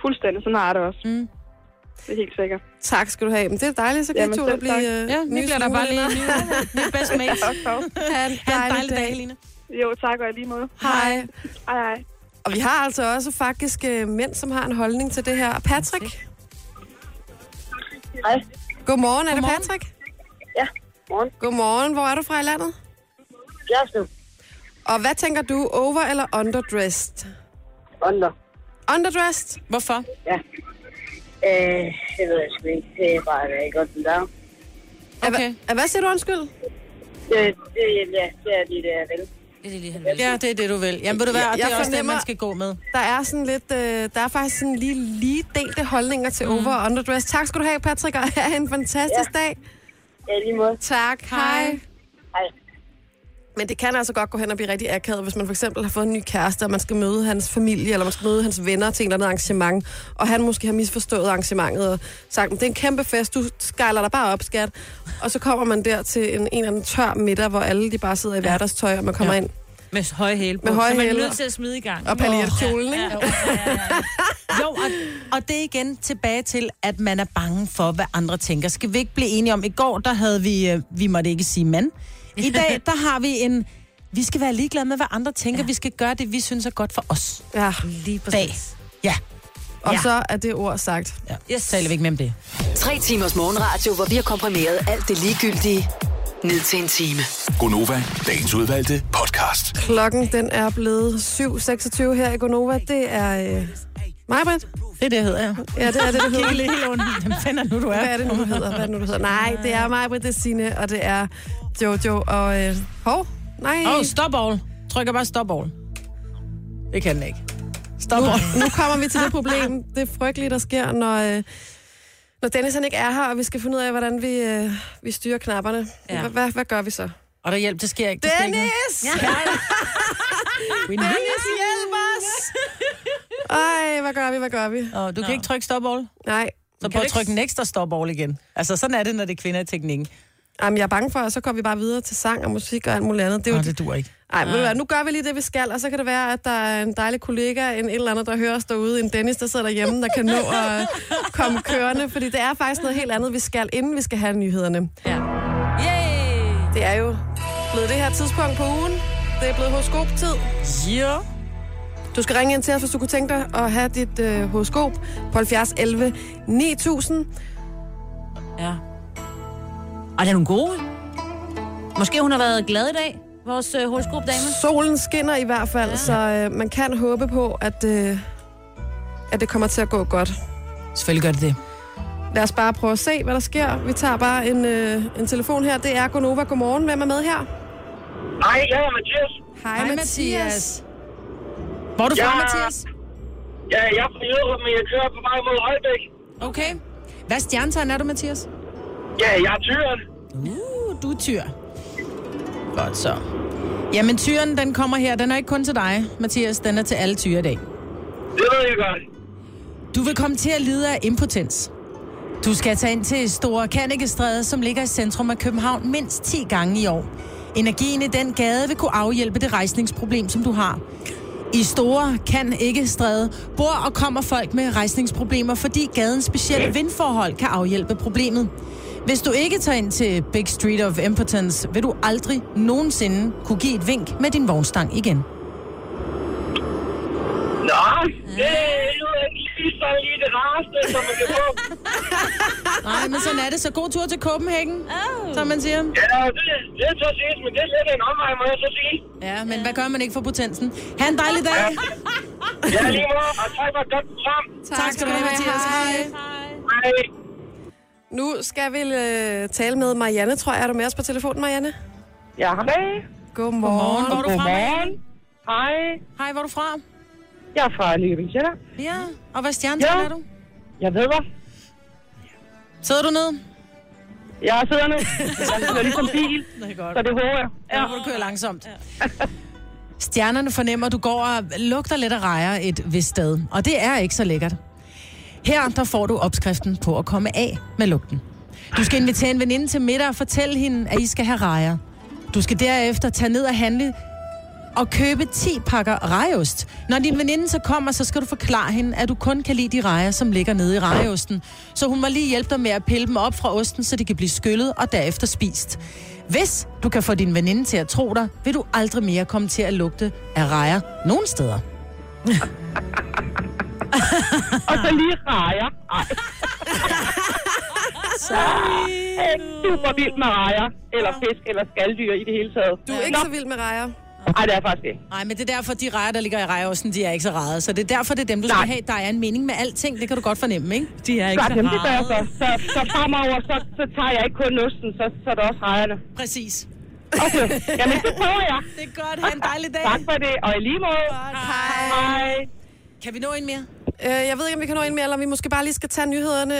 Fuldstændig, sådan har jeg det også. Mm. Det er helt sikkert. Tak skal du have. Men det er dejligt, så kan Jamen, I to selv blive øh, Ja, nu bliver der bare lige nye, nye [LAUGHS] best mates. [LAUGHS] Tak, tak. Ha' en dejlig dejlig dag, Line. Jo, tak og i lige måde. Hej. Hej, hej. Og vi har altså også faktisk øh, mænd, som har en holdning til det her. Patrick? Hej. Godmorgen, er det Godmorgen. Patrick? Ja, morgen. Godmorgen. Hvor er du fra i landet? Gjerslev. Og hvad tænker du, over eller underdressed? Under. Underdressed? Hvorfor? Ja. Øh, det ved jeg sgu ikke. Det er bare er godt, den der. Okay. Okay. Hvad siger du, undskyld? Det, det, ja, det er lige det, jeg vil. Det er det lige, han vil. Ja, det er det, du vil. Jamen, ved du hvad, og det er også det, man skal gå med. Der er sådan lidt, øh, der er faktisk sådan lige, lige delte holdninger til Mhm. over og underdressed. Tak skal du have, Patrick, og [LAUGHS] have en fantastisk ja. dag. Ja, i lige måde. Tak. Hej. Hej. Men det kan altså godt gå hen og blive rigtig akavet, hvis man for eksempel har fået en ny kæreste, og man skal møde hans familie, eller man skal møde hans venner til en eller anden arrangement, og han måske har misforstået arrangementet og sagt, det er en kæmpe fest, du skejler dig bare op, skat. Og så kommer man der til en, en eller anden tør middag, hvor alle de bare sidder i hverdagstøj, og man kommer Ja. ja. ind Med høje hæle på. Med høje så man er nødt til at smide i gang. og paljetkjolen, Ja, ikke? ja, ja, ja. Jo, og, og det er igen tilbage til, at man er bange for, hvad andre tænker. Skal vi ikke blive enige om, i går, der havde vi, øh, vi måtte ikke sige mand. I dag, [LAUGHS] der har vi en, vi skal være ligeglade med, hvad andre tænker. Ja. Vi skal gøre det, vi synes er godt for os. Ja, Lige Dag. præcis. Ja, og Ja. så er det ord sagt. ja. Yes. taler vi ikke mere om det. Tre timers morgenradio, hvor vi har komprimeret alt det ligegyldige ned til en time. Gonova, dagens udvalgte podcast. Klokken, den er blevet 7.26 her i Gonova. Det er øh, mig, Britt. Det er det, jeg hedder, ja. Ja, det er det, det [LAUGHS] hedder. Kigge helt ondt. Hvem fanden er nu, du er? Hvad er det nu, du hedder? Hvad er det nu, du hedder? Nej, det er mig, Britt, det er Signe, og det er Jojo, og... Øh, hov, nej. Åh, oh, stop all. Trykker bare stop all. Det kan den ikke. Stop. Nu, nu kommer vi til det problem. Det er frygteligt, der sker, når, øh, når Dennis han ikke er her, og vi skal finde ud af, hvordan vi, øh, vi styrer knapperne. Ja. Hvad, hvad gør vi så? Og der hjælp, det sker ikke. Det sker ikke. Dennis! Ja. [LAUGHS] Dennis, hjælp os! [LAUGHS] Ej, hvad gør vi, hvad gør vi? Og du kan ikke trykke stop all. Nej, Så prøv at trykke en ekstra stop all igen. Altså, sådan er det, når det er kvinder i teknikken. Jamen, jeg er bange for, at så går vi bare videre til sang og musik og alt muligt andet. Det er jo Nå, det dur ikke. Ej, men hvad, nu gør vi lige det, vi skal, og så kan det være, at der er en dejlig kollega, en et eller andet, der hører os derude, en Dennis, der sidder derhjemme, der kan nå [LAUGHS] at komme kørende, fordi det er faktisk noget helt andet, vi skal, inden vi skal have nyhederne. Ja. Yay! Det er jo blevet det her tidspunkt på ugen. Det er blevet horoskop-tid. Ja. Du skal ringe ind til os, hvis du kunne tænke dig at have dit øh, horoskop på 70 11 9000. Ja. Og det er nogle gode. Måske hun har været glad i dag, vores øh, horoskopdame. Solen skinner i hvert fald, ja. så øh, man kan håbe på, at, øh, at det kommer til at gå godt. Selvfølgelig gør det det. Lad os bare prøve at se, hvad der sker. Vi tager bare en, øh, en telefon her. Det er Gonova. Godmorgen. Hvem er med her? Hej, jeg er Mathias. Hej, Hej, Mathias. Hvor er du fra, Ja. Mathias? Ja, jeg er fra Jøderup, men jeg kører på vej mod Aalbæk. Okay. Hvad stjernetegn er du, Mathias? Ja, jeg er tyren. Uh, du er tyr. Godt så. Jamen, tyren, den kommer her. Den er ikke kun til dig, Mathias. Den er til alle tyre i dag. Det ved jeg godt. Du vil komme til at lide af impotens. Du skal tage ind til Store Kannikestræde, som ligger i centrum af København mindst 10 gange i år. Energien i den gade vil kunne afhjælpe det rejsningsproblem, som du har. I Store kan ikke stræde bor og kommer folk med rejsningsproblemer, fordi gadens specielle vindforhold kan afhjælpe problemet. Hvis du ikke tager ind til Big Street of Impotence, vil du aldrig nogensinde kunne give et vink med din vognstang igen. Det er jo lige så lige det rareste, som man kan få. [LAUGHS] Nej, men sådan er det. Så god tur til Copenhagen, oh. som man siger. Ja, det, det er så siges, men det er lidt en omvej, må jeg så sige. Ja, men hvad gør man ikke for potensen? Ha' en dejlig dag. Ja, lige måde, og tak for et godt program. Tak skal du have, Mathias. Hej. Hej. Nu skal vi øh, tale med Marianne, tror jeg. Er du med os på telefonen, Marianne? Ja, hej. Godmorgen. Hvor er du fra? Godmorgen. Hej. Hej, hvor er du fra? Jeg er fra Nykøbing Sjælland. Ja, og hvad stjernetegn Ja. er du? Jeg ved hvad. Sidder du ned? Jeg sidder nu. [LAUGHS] Jeg sidder ligesom bil, Det er godt. så det håber jeg. Ja, du kører langsomt. [LAUGHS] Stjernerne fornemmer, at du går og lugter lidt af rejer et vist sted, og det er ikke så lækkert. Her der får du opskriften på at komme af med lugten. Du skal invitere en veninde til middag og fortælle hende, at I skal have rejer. Du skal derefter tage ned og handle og købe 10 pakker rejeost. Når din veninde så kommer, så skal du forklare hende, at du kun kan lide de rejer, som ligger nede i rejeosten. Så hun må lige hjælpe dig med at pille dem op fra osten, så de kan blive skyllet og derefter spist. Hvis du kan få din veninde til at tro dig, vil du aldrig mere komme til at lugte af rejer nogen steder. Og så lige rejer. Ej. [LAUGHS] Jeg er super vild med rejer, eller fisk, eller skalddyr i det hele taget. Du er ikke så vild med rejer. Nej, det er faktisk ikke. Nej, men det er derfor, de rejer, der ligger i rejeosten, de er ikke så rare. Så det er derfor, det er dem, du skal Nej. have. Der er en mening med alting. Det kan du godt fornemme, ikke? De er ikke Godt, så jamen, det gør jeg så. Så, så fremover, så, så tager jeg ikke kun osten, så, så er det også rejerne. Præcis. Okay, jamen det prøver jeg. [LAUGHS] Det er godt. Ha' en dejlig dag. Tak for det, og i lige måde. Hej. Hej. Kan vi nå en mere? Øh, jeg ved ikke, om vi kan nå en mere, eller om vi måske bare lige skal tage nyhederne.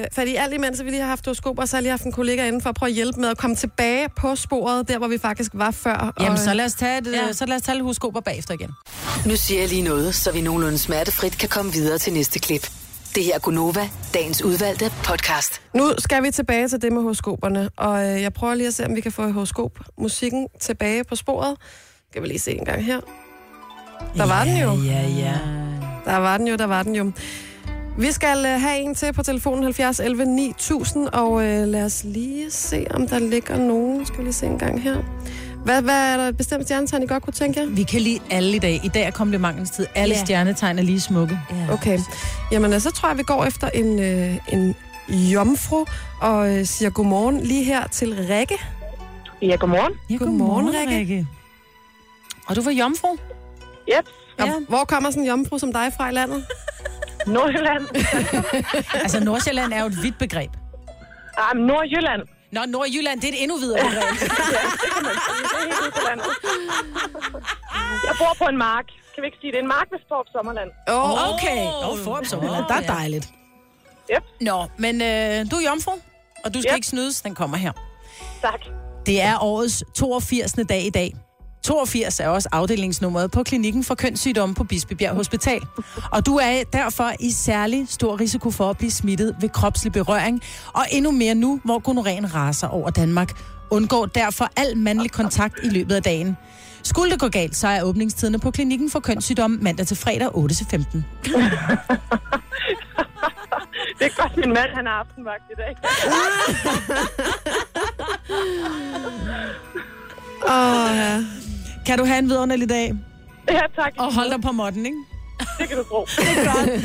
Øh, fordi alt imens vi lige har haft horoskop, og så har jeg lige haft en kollega inden for at prøve at hjælpe med at komme tilbage på sporet, der hvor vi faktisk var før. Jamen, og, så lad os tage, et, Ja. så lad os tage horoskoper bagefter igen. Nu siger jeg lige noget, så vi nogenlunde smertefrit kan komme videre til næste klip. Det her er Gunova, dagens udvalgte podcast. Nu skal vi tilbage til det med horoskoperne, og øh, jeg prøver lige at se, om vi kan få horoskop musikken tilbage på sporet. Skal vi lige se en gang her. Der var den jo. Ja, ja. Der var den jo, der var den jo. Vi skal øh, have en til på telefonen 70 11 9000, og øh, lad os lige se, om der ligger nogen. Skal vi lige se en gang her. Hvad, hvad er der et bestemt stjernetegn, I godt kunne tænke jer? Vi kan lide alle i dag. I dag er komplimentens tid. Alle Ja. stjernetegn er lige smukke. Ja. Okay. Jamen, øh, så tror jeg, vi går efter en, øh, en jomfru, og øh, siger godmorgen lige her til Rikke. Ja, godmorgen. Ja, Godmorgen, Rikke. Og du var jomfru? Yep. Ja. hvor kommer sådan en jomfru som dig fra i landet? Nordjylland. [LAUGHS] Altså, Nordsjælland er jo et vidt begreb. Ah, Nordjylland. Nå, Nordjylland, det er et endnu videre begreb. [LAUGHS] Det er helt ude på landet. Jeg bor på en mark. kan vi ikke sige, det er en mark ved Storp Sommerland. Åh, oh, Okay, og oh, Sommerland, der er dejligt. Yep. Nå, men øh, du er jomfru, og du skal Yep. ikke snydes, den kommer her. Tak. Det er årets 82. dag i dag. 82 er også afdelingsnummeret på klinikken for kønssygdomme på Bispebjerg Hospital. Og du er derfor i særlig stor risiko for at blive smittet ved kropslig berøring. Og endnu mere nu, hvor gonorrheen raser over Danmark. Undgå derfor al mandlig kontakt i løbet af dagen. Skulle det gå galt, så er åbningstiderne på klinikken for kønssygdomme mandag til fredag 8-15. [LAUGHS] Det er godt, min mand han har aftenvagt i dag. oh, ja. Kan du have en vidunderlig dag? Ja, tak. Og hold dig på måtten, ikke? Det kan du tro. [LAUGHS] Hej.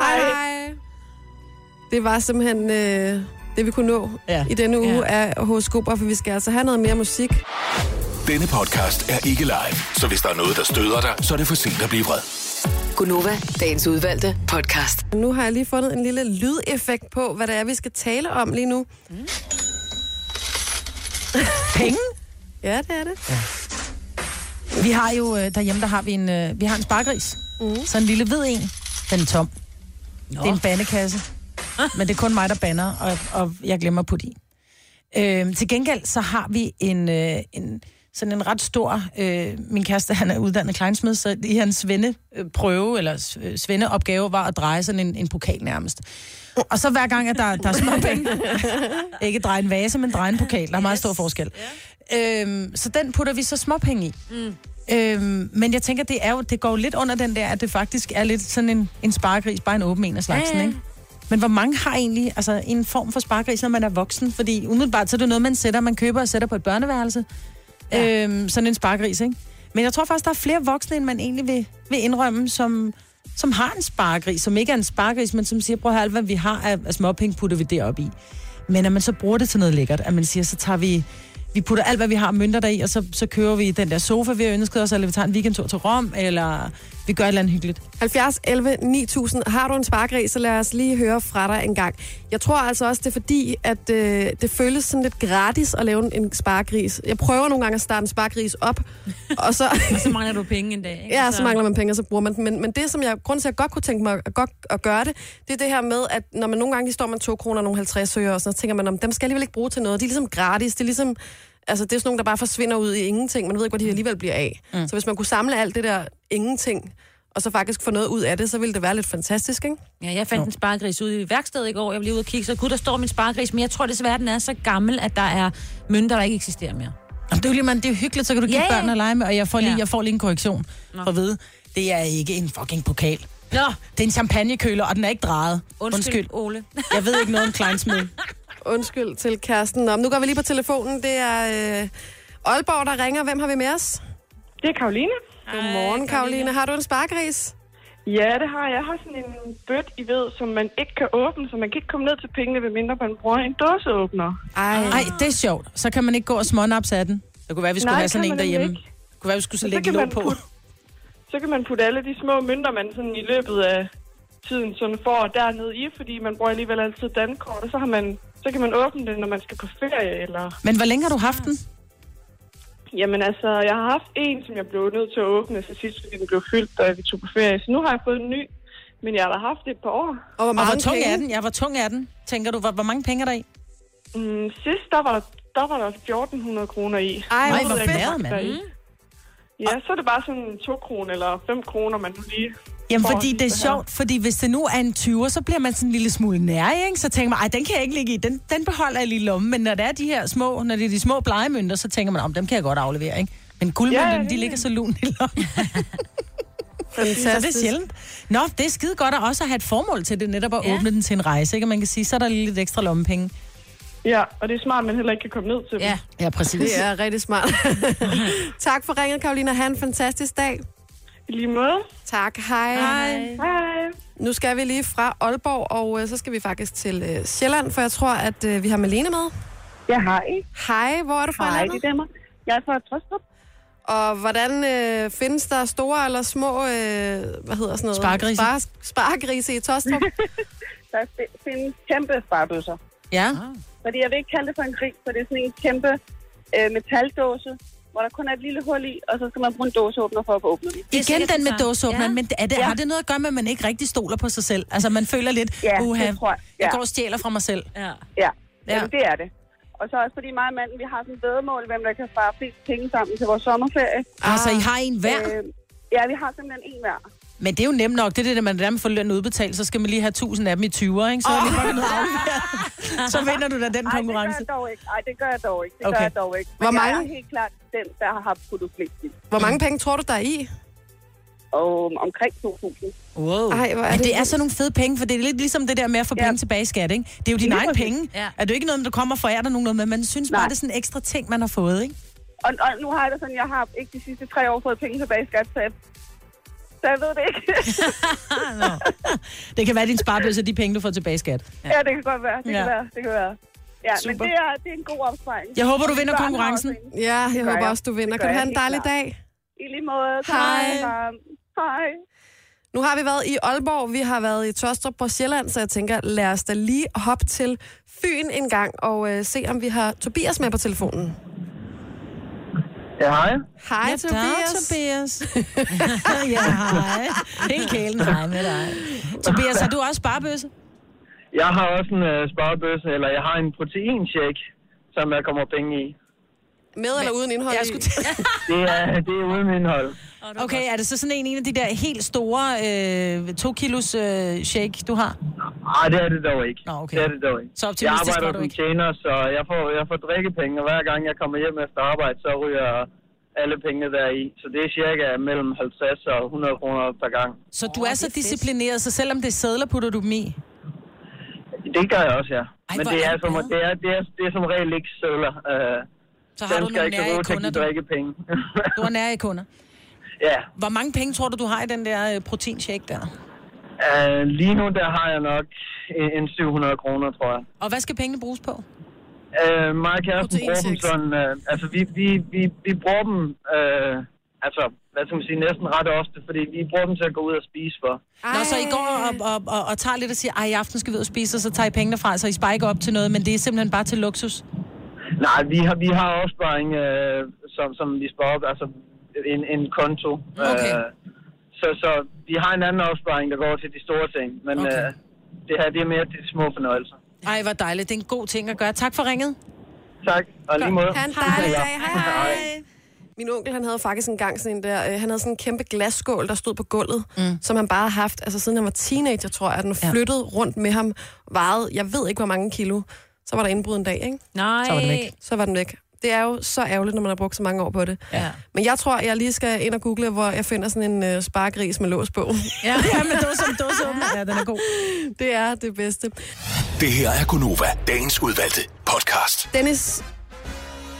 Hej, hej. Det var simpelthen øh, det, vi kunne nå Ja. ja. i denne uge Ja. ja. af horoskoper, for vi skal altså have noget mere musik. Denne podcast er ikke live, så hvis der er noget, der støder dig, så er det for sent at blive vred. Gunova, dagens udvalgte podcast. Nu har jeg lige fundet en lille lydeffekt på, hvad det er, vi skal tale om lige nu. Penge? Ja, det er det. Vi har jo øh, derhjemme, der har vi en, øh, vi har en spargris. Mm. Så en lille hvid en. Den er tom. Nå. Det er en bandekasse. Men det er kun mig, der bander, og, og jeg glemmer at putte i. Øh, til gengæld, så har vi en, øh, en sådan en ret stor... Øh, min kæreste, han er uddannet kleinsmed, så i hans svendeprøve, eller øh, svendeopgave, var at dreje sådan en, en pokal nærmest. Og så hver gang, at der, der er små penge, [LAUGHS] ikke dreje en vase, men dreje en pokal, der er meget stor forskel. Øhm, så den putter vi så småpenge i. Mm. Øhm, men jeg tænker, det, er jo, det går jo lidt under den der, at det faktisk er lidt sådan en, en sparegris, bare en åben en af slagsen, Ja, ja. ikke? Men hvor mange har egentlig altså, en form for sparegris, når man er voksen? Fordi umiddelbart så er det noget, man sætter, man køber og sætter på et børneværelse. Ja. Øhm, sådan en sparegris, ikke? Men jeg tror faktisk, der er flere voksne, end man egentlig vil, vil indrømme, som, som har en sparegris, som ikke er en sparegris, men som siger, prøv at hvad vi har af, af småpenge, putter vi deroppe i. Men at man så bruger det til noget lækkert, at man siger, så tager vi, vi putter alt, hvad vi har mønter deri, og så, så kører vi den der sofa, vi har ønsket os, eller vi tager en weekendtur til Rom, eller vi gør et eller andet hyggeligt. 70 11 9000. Har du en sparkrig, så lad os lige høre fra dig en gang. Jeg tror altså også, det er fordi, at øh, det føles sådan lidt gratis at lave en, spargris. Jeg prøver nogle gange at starte en spargris op, og så... [LAUGHS] Og så mangler du penge en dag. Ikke? Ja, så mangler man penge, og så bruger man. Men, men det, som jeg, grund til, at jeg godt kunne tænke mig at, godt, at gøre det, det er det her med, at når man nogle gange lige står man 2 kroner og nogle 50 øre, og så tænker man, om dem skal jeg alligevel ikke bruge til noget. De er ligesom gratis. Det er ligesom, altså det er sådan nogle, der bare forsvinder ud i ingenting. Man ved ikke, hvor de alligevel bliver af. Mm. Så hvis man kunne samle alt det der ingenting, og så faktisk få noget ud af det, så ville det være lidt fantastisk, ikke? Ja, jeg fandt en spargris ude i værkstedet i går. Jeg lige ude og kigge, så gud, der står min spargris, men jeg tror desværre, den er så gammel, at der er mønter, der ikke eksisterer mere. Jamen, det er jo lige, man, det er jo hyggeligt, så kan du give yeah. ja. børn at lege med, og jeg får lige, Ja. jeg får lige en korrektion for at vide, det er ikke en fucking pokal. Nå, Det er en champagnekøler, og den er ikke drejet. undskyld, Undskyld. Ole. Jeg ved ikke noget om Kleinsmed. Undskyld til kæresten. Nå, nu går vi lige på telefonen. Det er øh, Aalborg, der ringer. Hvem har vi med os? Det er Karoline. Godmorgen, Karoline. Har du en spargris? Ja, det har jeg. Jeg har sådan en bøt, I ved, som man ikke kan åbne, så man kan ikke komme ned til pengene, medmindre man bruger en dåseåbner. Ej. Nej, det er sjovt. Så kan man ikke gå og smånaps af den. Det kunne være, vi skulle Nej, have sådan en derhjemme. nemlig Det kunne være, vi skulle så lægge låg på. putte- Så kan man putte alle de små mønter, man sådan i løbet af tiden sådan får dernede i, fordi man bruger alligevel altid dankort, og så, har man, så kan man åbne det, når man skal på ferie, eller... Men hvor længe har du haft den? Jamen altså, jeg har haft en, som jeg blev nødt til at åbne til sidst, fordi den blev fyldt, da vi tog på ferie. Så nu har jeg fået en ny, men jeg har da haft det et par år. Og hvor Og mange hvor tung penge? er den? Ja, hvor tung er den? Tænker du, hvor, hvor mange penge er der i? Mm, sidst, der var, der var der 1400 kroner i. Ej, Nej, hvor der er mand. Ja, så er det bare sådan 2 kroner eller 5 kroner, man nu lige Jamen, fordi det er sjovt, fordi hvis det nu er en 20'er, så bliver man sådan en lille smule nær, ikke? Så tænker man, ej, den kan jeg ikke ligge i, den, den beholder jeg lige i lommen. Men når det er de her små, når det er de små blegemønter, så tænker man, om dem kan jeg godt aflevere, ikke? Men guldmønterne, Ja, ja, ja, de ligger så lun i lommen. Fantastisk. [LAUGHS] Så det er sjældent. Nå, det er skide godt at også have et formål til det, netop at Ja. åbne den til en rejse, ikke? Og man kan sige, så er der lige lidt ekstra lommepenge. Ja, og det er smart, at man heller ikke kan komme ned til dem. Ja, Ja, præcis. Det er rigtig smart. [LAUGHS] tak for ringet, Karolina. Ha' en fantastisk dag. I lige måde. Tak. Hej. Hej. Hej. Nu skal vi lige fra Aalborg, og øh, så skal vi faktisk til øh, Sjælland, for jeg tror, at øh, vi har Malene med. Ja, hej. Hej, hvor er du fra i Hej, landet? det er mig. Jeg er fra Trøstrup. Og hvordan øh, findes der store eller små, øh, hvad hedder sådan noget? Spargrise. Spar, spargrise i Tostrup? [LAUGHS] Der fi- findes kæmpe sparbøsser. Ja. Fordi jeg vil ikke kalde det for en gris, for det er sådan en kæmpe øh, metaldåse, hvor der kun er et lille hul i, og så skal man bruge en dåseåbner for at få åbnet den. Det Igen den med dåseåbneren, Ja. men er det, Ja. har det noget at gøre med, at man ikke rigtig stoler på sig selv? Altså, man føler lidt, Ja, uha, det tror jeg. jeg Ja. går og stjæler fra mig selv. Ja. Ja, Ja. ja. Jamen, det er det. Og så også fordi mig og manden, vi har sådan et vedmål, hvem der kan spare flest penge sammen til vores sommerferie. Altså, I har en hver. Øh, ja, vi har simpelthen en hver. Men det er jo nemt nok. Det er det, man nærmest får løn udbetalt, så skal man lige have 1000 af dem i 20'er, ikke? Så det lige. [LAUGHS] Så vinder du da den Ej, det gør konkurrence. jeg dog ikke. Ej, det gør jeg dog ikke. Det Okay. gør jeg dog ikke. Men Hvor jeg mange- er helt klart den, der har haft puttet flest i. Hvor mange penge tror du, der er i? Og omkring 2.000. Wow. Ej, hvor er Men det det er sådan nogle fede penge, for det er lidt ligesom det der med at få Ja. penge tilbage i skat, ikke? Det er jo dine egne penge. Ja. Er det jo ikke noget, der kommer fra jer, der nogen noget med, man synes bare, Nej. det er sådan en ekstra ting, man har fået, ikke? Og, og nu har jeg det sådan, jeg har ikke de sidste tre år fået penge tilbage i skat, så jeg, så jeg ved det ikke. [LAUGHS] Det kan være, at din sparebøsse er de penge, du får tilbage skat. ja, det kan godt være. Det Ja. kan være. Det kan være. Ja, Super. men det er, det er en god opsparing. Jeg håber, du vinder konkurrencen. Ja, jeg håber også, du vinder. Kan du have en dejlig dag? I lige måde. Hej. Tak. Hej. Nu har vi været i Aalborg, vi har været i Tostrup på Sjælland, så jeg tænker, lad os da lige hoppe til Fyn en gang og øh, se, om vi har Tobias med på telefonen. Ja, hej. Hej, ja, Tobias. Tobias. [LAUGHS] ja, hej. Helt kælen hej med dig. Tobias, har du også sparebøsse? Jeg har også en uh, sparebøsse, eller jeg har en proteinshake, som der kommer penge i. Med eller uden indhold? Jeg skulle [LAUGHS] Det er, det er uden indhold. okay, er det så sådan en, en af de der helt store øh, to kilos øh, shake, du har? Nej, det er det dog ikke. Nå, okay. Det er det dog ikke. Så jeg optimistisk arbejder var du som tjener, så jeg får, jeg får drikkepenge, og hver gang jeg kommer hjem efter arbejde, så ryger alle pengene der i. Så det er cirka mellem 50 og 100 kroner per gang. Så du er så disciplineret, så selvom det er sædler, putter du dem i? Det gør jeg også, ja. Ej, Men det er er, det som, det, er, det, er, det er som regel ikke søller. Uh, Så har den du nogle nære god til kunder. give Du, har nære kunder. [LAUGHS] ja. Hvor mange penge tror du, du har i den der øh, proteinshake der? Uh, lige nu der har jeg nok en en 700 kroner, tror jeg. Og hvad skal pengene bruges på? Uh, mig og kæresten bruger dem sådan... Uh, altså, vi, vi, vi, vi bruger dem... Uh, altså, hvad skal man sige, næsten ret ofte, fordi vi bruger dem til at gå ud og spise for. Nå, så I går og, og, og, og tager lidt og siger, ej, i aften skal vi ud og spise, og så tager I pengene fra, så I sparer ikke op til noget, men det er simpelthen bare til luksus. Nej, vi har, vi har opsparing, øh, som, som vi sparer op, altså en, en konto. Okay. Øh, så, så vi har en anden opsparing, der går til de store ting, men Okay. øh, det her det er mere til de små fornøjelser. Ej, hvor dejligt. Det er en god ting at gøre. Tak for ringet. Tak, og lige måde. Ha' en dejlig dag. Hej, hej. Min onkel, han havde faktisk engang sådan en der, øh, han havde sådan en kæmpe glasskål, der stod på gulvet, mm. som han bare har haft, altså siden han var teenager, tror jeg, at den Ja. flyttede rundt med ham, vejede, jeg ved ikke, hvor mange kilo. Så var der indbrud en dag, ikke? Nej. Så var det væk. Så var den væk. Det er jo så ærgerligt, når man har brugt så mange år på det. Ja. Men jeg tror, jeg lige skal ind og google, hvor jeg finder sådan en øh, sparegris med lås på. Ja, [LAUGHS] ja om dåse åbner. Ja, den er god. det er det bedste. Det her er Gunova, dagens udvalgte podcast. Dennis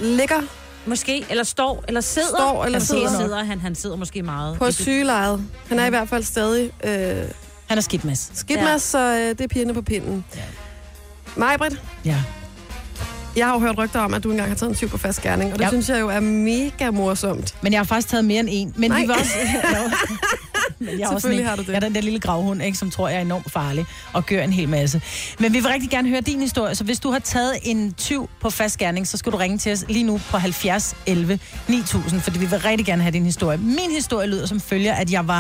ligger Måske, eller står, eller sidder. Står eller Måske sidder. sidder han, han sidder måske meget. på sygelejet. Han er i hvert fald stadig øh, Han er skidt, Mads. skidt Ja. med, så øh, det er pigerne på pinden. Ja. Majbrit, Ja. jeg har jo hørt rygter om, at du engang har taget en tyv på fast gerning, og det Ja. synes jeg jo er mega morsomt. Men jeg har faktisk taget mere end en. Men Nej. vi var også... [LAUGHS] Men jeg er også en, har du det. Jeg er den der lille gravhund, ikke, som tror, jeg er enormt farlig og gør en hel masse. Men vi vil rigtig gerne høre din historie, så hvis du har taget en tyv på fast gerning, så skal du ringe til os lige nu på 70 11 9000, fordi vi vil rigtig gerne have din historie. Min historie lyder som følger, at jeg var...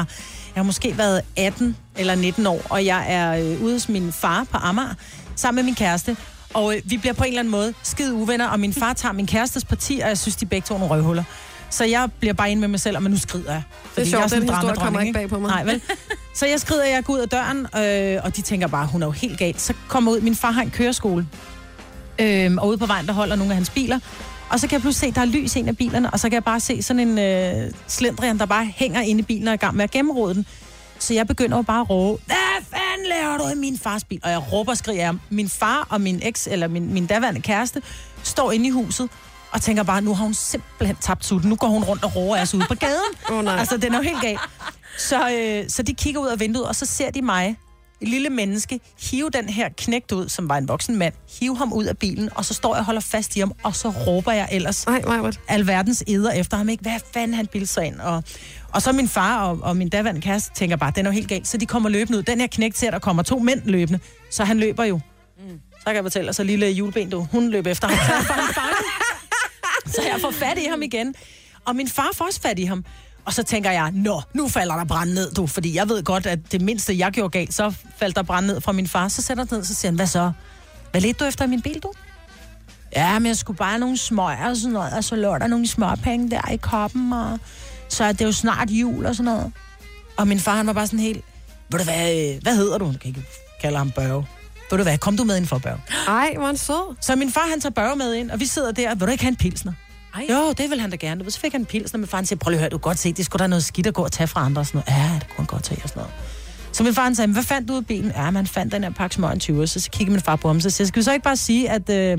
Jeg har måske været 18 eller 19 år, og jeg er øh, ude hos min far på Amager, sammen med min kæreste. Og øh, vi bliver på en eller anden måde skide uvenner, og min far tager min kærestes parti, og jeg synes, de begge to er nogle røvhuller. Så jeg bliver bare inde med mig selv, og nu skrider jeg. Fordi sjovt, jeg sådan den en historie kommer ikke bag på mig. Nej, vel? [LAUGHS] Så jeg skrider, jeg går ud af døren, øh, og de tænker bare, hun er jo helt galt. Så kommer ud, min far har en køreskole, øh, og ude på vejen, der holder nogle af hans biler. Og så kan jeg pludselig se, der er lys i en af bilerne, og så kan jeg bare se sådan en øh, slendrian, der bare hænger inde i bilen og er i gang med at gennemrode den. Så jeg begynder jo bare at råbe, hvad fanden laver du i min fars bil? Og jeg råber og skriger. Min far og min eks, eller min, min daværende kæreste, står inde i huset, og tænker bare, nu har hun simpelthen tabt sutten. Nu går hun rundt og råber os ude på gaden. Åh, nej. Altså, den er jo helt gal. Så, øh, så de kigger ud af vinduet, og så ser de mig, lille menneske, hive den her knægt ud, som var en voksen mand, hive ham ud af bilen, og så står jeg og holder fast i ham, og så råber jeg ellers Nej, Majbrit. alverdens eder efter ham, ikke? Hvad fanden han bilder sig ind? Og, og så min far og, og min daværende kæreste tænker bare, den er jo helt galt. Så de kommer løbende ud. Den her knægt ser, der kommer to mænd løbende. Så han løber jo. Mm. Så kan jeg fortælle, og så lille juleben, du, hun løb efter ham. Så, [LAUGHS] så jeg får fat i ham igen. Og min far får også fat i ham. Og så tænker jeg, nå, nu falder der brand ned, du. Fordi jeg ved godt, at det mindste, jeg gjorde galt, så faldt der brand ned fra min far. Så sætter han ned, så siger han, hvad så? Hvad ledte du efter i min bil, du? Ja, men jeg skulle bare have nogle smøger og sådan noget, og så lå der nogle småpenge der i koppen, og så er det jo snart jul og sådan noget. Og min far, han var bare sådan helt, ved du hvad, øh, hvad hedder du? Jeg kan ikke kalde ham Børge. Ved du hvad, kom du med ind for Børge. Ej, hvor han sød. Så min far, han tager Børge med ind, og vi sidder der, vil du ikke have en pilsner? Ej. Jo, det vil han da gerne. Du ved, Så fik han en pilsner, men far siger, prøv lige at høre, du kan godt se, det skulle da noget skidt at gå og tage fra andre og sådan noget. Ja, det kunne han godt tage og sådan noget. Så min far han sagde, hvad fandt du ud af bilen? Ja, man fandt den her pakke smør 20, så kigger min far på ham, så siger, skal vi så ikke bare sige, at øh,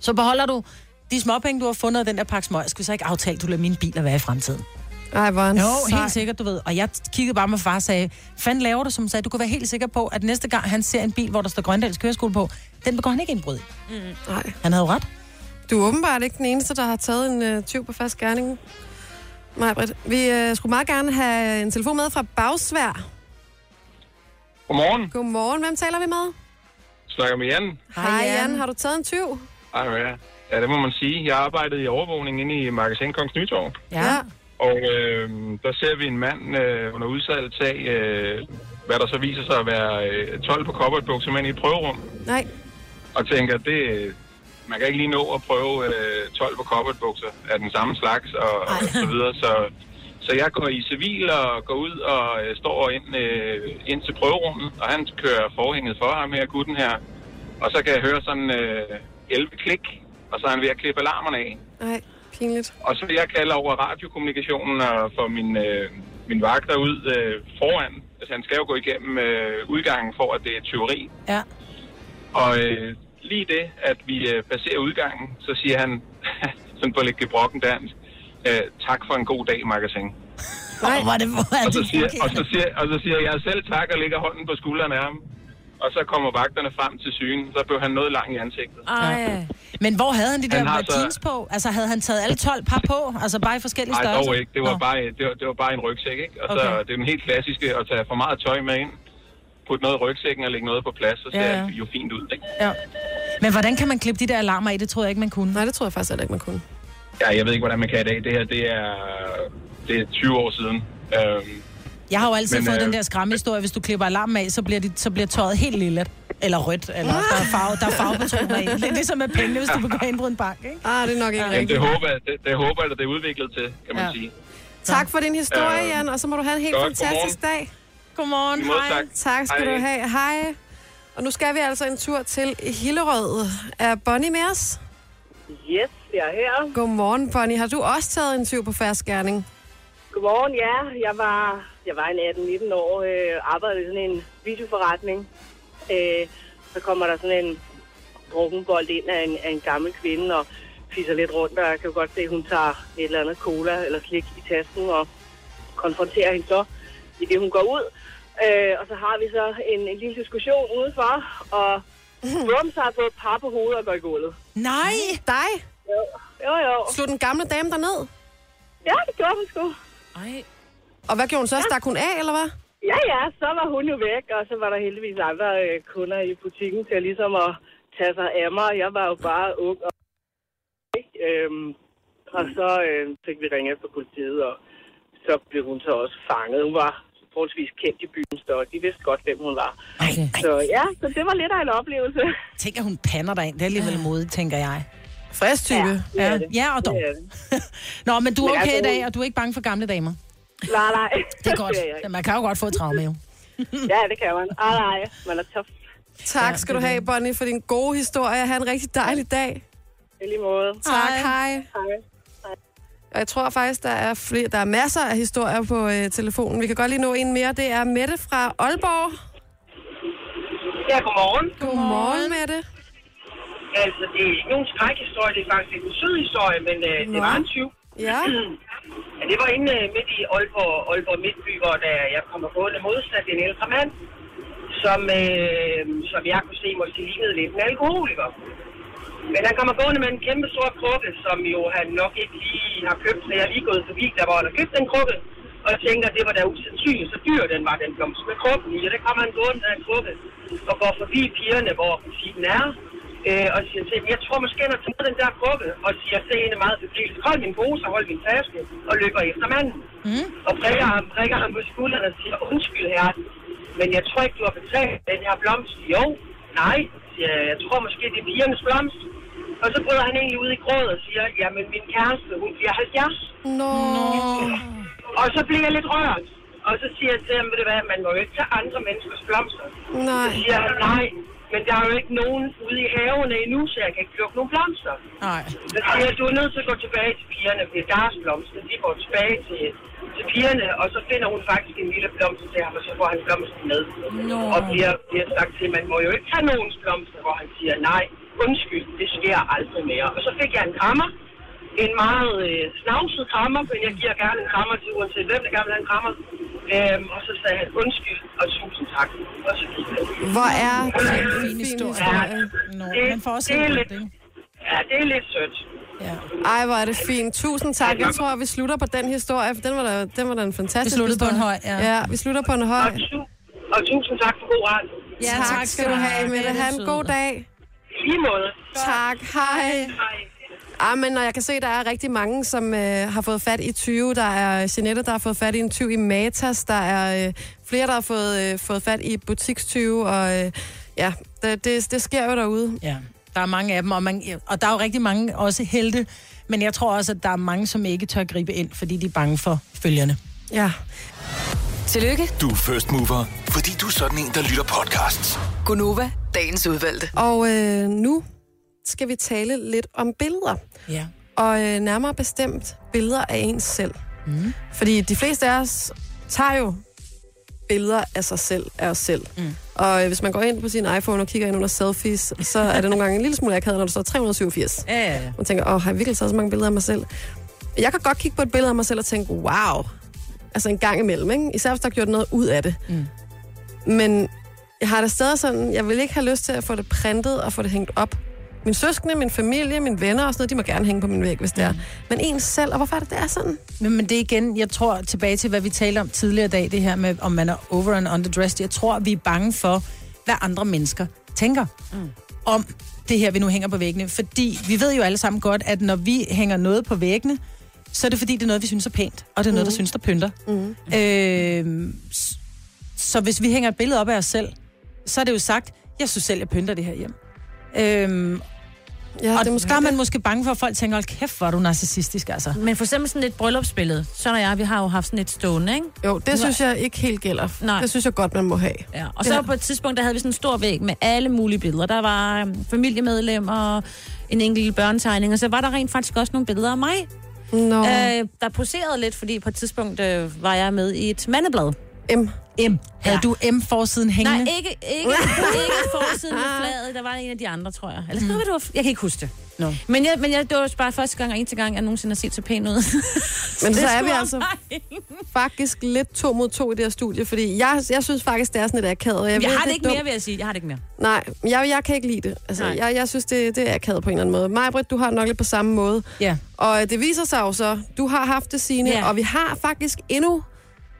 så beholder du de småpenge, du har fundet af den der pakke smør, skal vi så ikke aftale, at du lader min biler være i fremtiden? Ej, hvor han Jo, sej. helt sikkert, du ved. Og jeg kiggede bare med far og sagde, fanden laver du, som sagde, du kan være helt sikker på, at næste gang han ser en bil, hvor der står Grøndals køreskole på, den begår han ikke indbrud i. Nej. Han havde jo ret. Du er åbenbart ikke den eneste, der har taget en øh, tyv på fast gerning. Majbrit. Vi øh, skulle meget gerne have en telefon med fra Bagsvær. Godmorgen. Godmorgen. Hvem taler vi med? Snakker med Jan. Hej, Jan. Har du taget en tyv? Ej, ja. ja, det må man sige. Jeg arbejdede i overvågning inde i Magasin Kongens Nytorv. Ja. Og øh, der ser vi en mand øh, under udsalg tage, øh, hvad der så viser sig at være øh, 12 på koppertbukser med ind i et prøverum. Nej. Og tænker, det, man kan ikke lige nå at prøve øh, 12 på koppertbukser af den samme slags og, og så videre. Så, så jeg går i civil og går ud og øh, står ind, øh, ind til prøverummet, og han kører forhænget for ham her, gutten her. Og så kan jeg høre sådan øh, 11 klik, og så er han ved at klippe alarmerne af. Nej, pinligt. Og så vil jeg kalde over radiokommunikationen og få min, øh, min vagter ud øh, foran. Altså han skal jo gå igennem øh, udgangen for, at det er tyveri. Ja. Og øh, lige det, at vi øh, passerer udgangen, så siger han, [LAUGHS] sådan på lidt gebrokken dansk, øh, tak for en god dag, magasin. Nej. Hvor er det, hvor er Og så, siger, og, så siger, og så siger jeg selv tak og lægger hånden på skulderen af ham. Og så kommer vagterne frem til syne. Så blev han noget lang i ansigtet. Ej. Men hvor havde han de der Han har han så- jeans på? Altså, havde han taget alle 12 par på? Altså, bare i forskellige Nej, størrelser? dog ikke. Det var, Nå. bare, det, var, det var bare en rygsæk, ikke? Og så Okay. det er den helt klassiske at tage for meget tøj med ind, putte noget i rygsækken og lægge noget på plads, så ser Ja, ja, ja. det jo fint ud, ikke? Ja. Men hvordan kan man klippe de der alarmer i? Det troede jeg ikke, man kunne. Nej, det tror jeg faktisk heller ikke, man kunne. Ja, jeg ved ikke, hvordan man kan i dag. Det her, det er, det er 20 år siden. Øhm, Jeg har jo altid Men, fået øh, den der skræmmehistorie. Hvis du klipper alarmen af, så bliver, de, så bliver tøjet helt lille. Eller rødt, eller der er, farve, der er farvepatroner i. Det er ligesom med pengene, hvis du begår indbrud i en bank, ikke? Ah, det er nok ikke jamen, det rigtigt. håber, jeg, det, det håber jeg, at det er udviklet til, kan man Ja. sige. Tak for din historie, Øh, Jan, og så må du have en helt godt, fantastisk dag. Godmorgen. Måde, tak. Tak skal Hej. du have. Hej. Og nu skal vi altså en tur til Hillerød. Er Bonnie med os? Yes, jeg er her. Godmorgen, Bonnie. Har du også taget en tyv på færds gerning? Godmorgen, ja. Jeg var, jeg var en 18-19 år, øh, arbejdede i sådan en videoforretning. Øh, så kommer der sådan en drukkenbold ind af en, af en gammel kvinde og fisser lidt rundt, og jeg kan jo godt se, at hun tager et eller andet cola eller slik i tasken og konfronterer hende så, i det hun går ud. Øh, og så har vi så en, en lille diskussion udenfor, og Rums har fået par på hovedet og går i gulvet. Nej! Dig? Jo, jo. jo. Slog den gamle dame der ned? Ja, det gjorde hun sgu. Ej. Og hvad gjorde hun så? Stak hun af, eller hvad? Ja, ja, så var hun jo væk, og så var der heldigvis andre øh, kunder i butikken til ligesom at tage sig af mig. Jeg var jo bare ung og ikke? Øhm, og så øh, fik vi ringe efter politiet, og så blev hun så også fanget. Hun var forholdsvis kendt i byen, så de vidste godt, hvem hun var. Okay. Så ja, så det var lidt af en oplevelse. Tænk, at hun pander dig ind. Det er alligevel modigt, tænker jeg. Frisk type. det er Ja, det. ja og dog. [LAUGHS] Nå, men du er Men okay i altså, dag, og du er ikke bange for gamle damer. Nej, nej. [LAUGHS] Det er godt. Er ikke. Man kan jo godt få et traume, jo. [LAUGHS] Ja, det kan man. Ah, nej, man er tough. Tak skal du have, Bonnie, for din gode historie. Ha' en rigtig dejlig dag. I lige måde. Tak, hej. Hej. Og jeg tror faktisk, der er, flere, der er masser af historier på øh, telefonen. Vi kan godt lige nå en mere. Det er Mette fra Aalborg. Ja, godmorgen. Godmorgen, Mette. Altså, det er ikke nogen skrækhistorie, det er faktisk en sød historie, men øh, det var en tyv. Ja. [CLEARS THROAT] Ja, det var inde øh, midt i Aalborg, Aalborg Midtby, hvor der, jeg kommer gående modsat en ældre mand, som, øh, som jeg kunne se måske lignede lidt en alkoholiker. Men han kommer gående med en kæmpe stor krukke, som jo han nok ikke lige har købt, så jeg er lige gået forbi, der hvor han har købt den krukke. Og jeg tænker, det var da usandsynligt, så dyr den var, den blomst med krukken i. Og der kommer han gående med en krukke og går forbi pigerne, hvor butikken er. Øh, og siger til, jeg tror måske, han har taget den der krukke, og siger til hende meget forpligtet, hold min pose og hold min taske, og løber efter manden. Mm. Og prikker ham, prikker ham på skulderen og siger, undskyld her, men jeg tror ikke, du har betalt den her blomst. Jo, nej, siger jeg, jeg tror måske, det er pigernes blomst. Og så bryder han egentlig ud i gråd og siger, jamen min kæreste, hun bliver 70. Nå. Og så bliver jeg lidt rørt. Og så siger jeg til ham, ved du hvad, man må jo ikke tage andre menneskers blomster. Nej. Så siger han, nej, men der er jo ikke nogen ude i havene endnu, så jeg kan ikke plukke nogen blomster. Nej. Så siger jeg, du er nødt til at gå tilbage til pigerne, det er deres blomster. De går tilbage til, til pigerne, og så finder hun faktisk en lille blomst til ham, og så får han blomsten med. Nå. Og bliver, bliver sagt til, man må jo ikke have nogens blomster, hvor han siger, nej, undskyld, det sker aldrig mere. Og så fik jeg en krammer, en meget øh, snavset krammer, men jeg giver gerne en krammer til uanset hvem, der gerne vil have en krammer. Øhm, og så sagde han undskyld og tusind tak. Og så gik han. Hvor er det en fin historie. historie. Nå, det, man får også det, er lidt, ikke? ja, det er lidt sødt. Ja. Ej, hvor er det fint. Tusind tak. Jeg tror, at vi slutter på den historie, for den var da, den var da en fantastisk Vi sluttede på en høj, ja. ja. vi slutter på en høj. Og, tu- og tusind tak for god radio. Ja, tak, skal du have, Mette. Ha' en god dag. I lige måde. Tak, hej. Hej. Ah, men når jeg kan se, at der er rigtig mange, som øh, har fået fat i 20. Der er Jeanette, der har fået fat i en 20 i Matas. Der er øh, flere, der har fået, øh, fået fat i butikstyve. Og øh, ja, det, det, det sker jo derude. Ja, der er mange af dem, og, man, og der er jo rigtig mange også helte, men jeg tror også, at der er mange, som ikke tør gribe ind, fordi de er bange for følgerne. Ja. Tillykke, Du er first mover, fordi du er sådan en, der lytter podcasts. Gunova, dagens udvalgte. Og øh, nu skal vi tale lidt om billeder. Ja. Og øh, nærmere bestemt billeder af ens selv. Mm. Fordi de fleste af os tager jo billeder af sig selv, af os selv. Mm. Og øh, hvis man går ind på sin iPhone og kigger ind under selfies, så er det nogle gange en lille smule akavet, når der står 387. Ja, ja, ja. Man tænker, åh, har jeg virkelig taget så mange billeder af mig selv? Jeg kan godt kigge på et billede af mig selv og tænke, wow. Altså en gang imellem, ikke? Især hvis der er gjort noget ud af det. Mm. Men jeg har det stadig sådan, jeg vil ikke have lyst til at få det printet og få det hængt op. Min søskende, min familie, mine venner og sådan noget, de må gerne hænge på min væg, hvis det er. Men en selv, og hvorfor er det, det er sådan? Men, men det er igen, jeg tror tilbage til, hvad vi talte om tidligere i dag, det her med, om man er over and underdressed. Jeg tror, vi er bange for, hvad andre mennesker tænker mm. om det her, vi nu hænger på væggene. Fordi vi ved jo alle sammen godt, at når vi hænger noget på væggene, så er det fordi, det er noget, vi synes er pænt, og det er noget, der synes, der pynter. Mm. Øh, så hvis vi hænger et billede op af os selv, så er det jo sagt, jeg synes selv, jeg pynter det her hjem. Øhm, Ja, og det er måske der er man det. måske bange for, at folk tænker, hold kæft, hvor er du narcissistisk, altså. Men for eksempel sådan et bryllupsbillede. Så og jeg, vi har jo haft sådan et stående, ikke? Jo, det synes jeg ikke helt gælder. Nej. Det synes jeg godt, man må have. Ja. Og så Ja. på et tidspunkt, der havde vi sådan en stor væg med alle mulige billeder. Der var øhm, familiemedlemmer, en enkelt børnetegning, og så var der rent faktisk også nogle billeder af mig, Nå. øh, der poserede lidt, fordi på et tidspunkt øh, var jeg med i et mandeblad. M. M. Havde Ja. du M-forsiden hængende? Nej, ikke, ikke, ikke forsiden med fladet. Der var en af de andre, tror jeg. Eller mm. det var, jeg kan ikke huske det. Nå. Men, jeg, men jeg, det var bare første gang og eneste gang, jeg nogensinde har set så pæn ud. [LAUGHS] Men så er vi altså faktisk lidt to mod to i det her studie, fordi jeg, jeg synes faktisk, det er sådan lidt akavet. og Jeg, ved, jeg har det ikke dumt. mere, vil jeg sige. Jeg har det ikke mere. Nej, jeg, jeg kan ikke lide det. Altså, Nej. jeg, jeg synes, det, det er akavet på en eller anden måde. Majbrit, du har nok lidt på samme måde. Ja. Og det viser sig jo så, du har haft det, Signe, Ja. og vi har faktisk endnu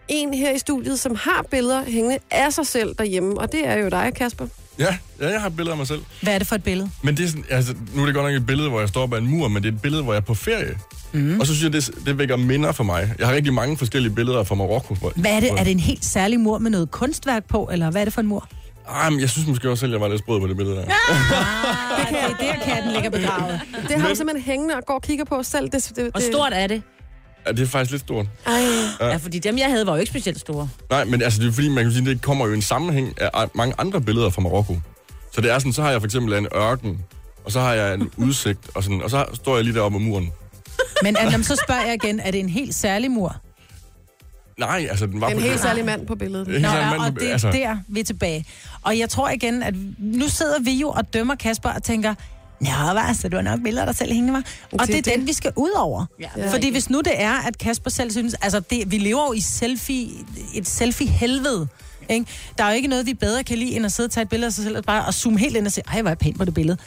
en her i studiet, som har billeder hængende af sig selv derhjemme, og det er jo dig, Kasper. Ja, ja, jeg har billeder af mig selv. Hvad er det for et billede? Men det er sådan, altså, nu er det godt nok et billede, hvor jeg står bag en mur, men det er et billede, hvor jeg er på ferie. Mm. Og så synes jeg, det, det vækker minder for mig. Jeg har rigtig mange forskellige billeder fra Marokko. Hvor, Hvad er det? Hvor, Er det en helt særlig mur med noget kunstværk på, eller hvad er det for en mur? Ej, men jeg synes måske også selv, jeg var lidt sprød på det billede der. Det er der, katten ligger begravet. Det har du simpelthen hængende og går og kigger på selv. Det, det, Og det, stort er det. Ja, det er faktisk lidt stort. Ej. Ja. Ja, fordi dem, jeg havde, var jo ikke specielt store. Nej, men altså, det er fordi, man kan sige, det kommer jo i en sammenhæng af mange andre billeder fra Marokko. Så det er sådan, så har jeg for eksempel en ørken, og så har jeg en [LAUGHS] udsigt, og, sådan, og så står jeg lige deroppe ad muren. Men Adam, så spørger jeg igen, er det en helt særlig mur? Nej, altså, den var En helt særlig mand på billedet. En helt Nå, særlig ja, mand og på- det er altså. der, vi er tilbage. Og jeg tror igen, at nu sidder vi jo og dømmer Kasper og tænker, Ja, hvad, så du har nok billeder af dig selv hængende, var. Og Det det, er det den, vi skal ud over. Ja, Fordi hvis nu det er, at Kasper selv synes... Altså, det, vi lever jo i selfie, et selfie-helvede. Ikke? Der er jo ikke noget, vi bedre kan lide, end at sidde og tage et billede af sig selv, og bare at zoome helt ind og sige, ej, hvor er jeg pæn på det billede.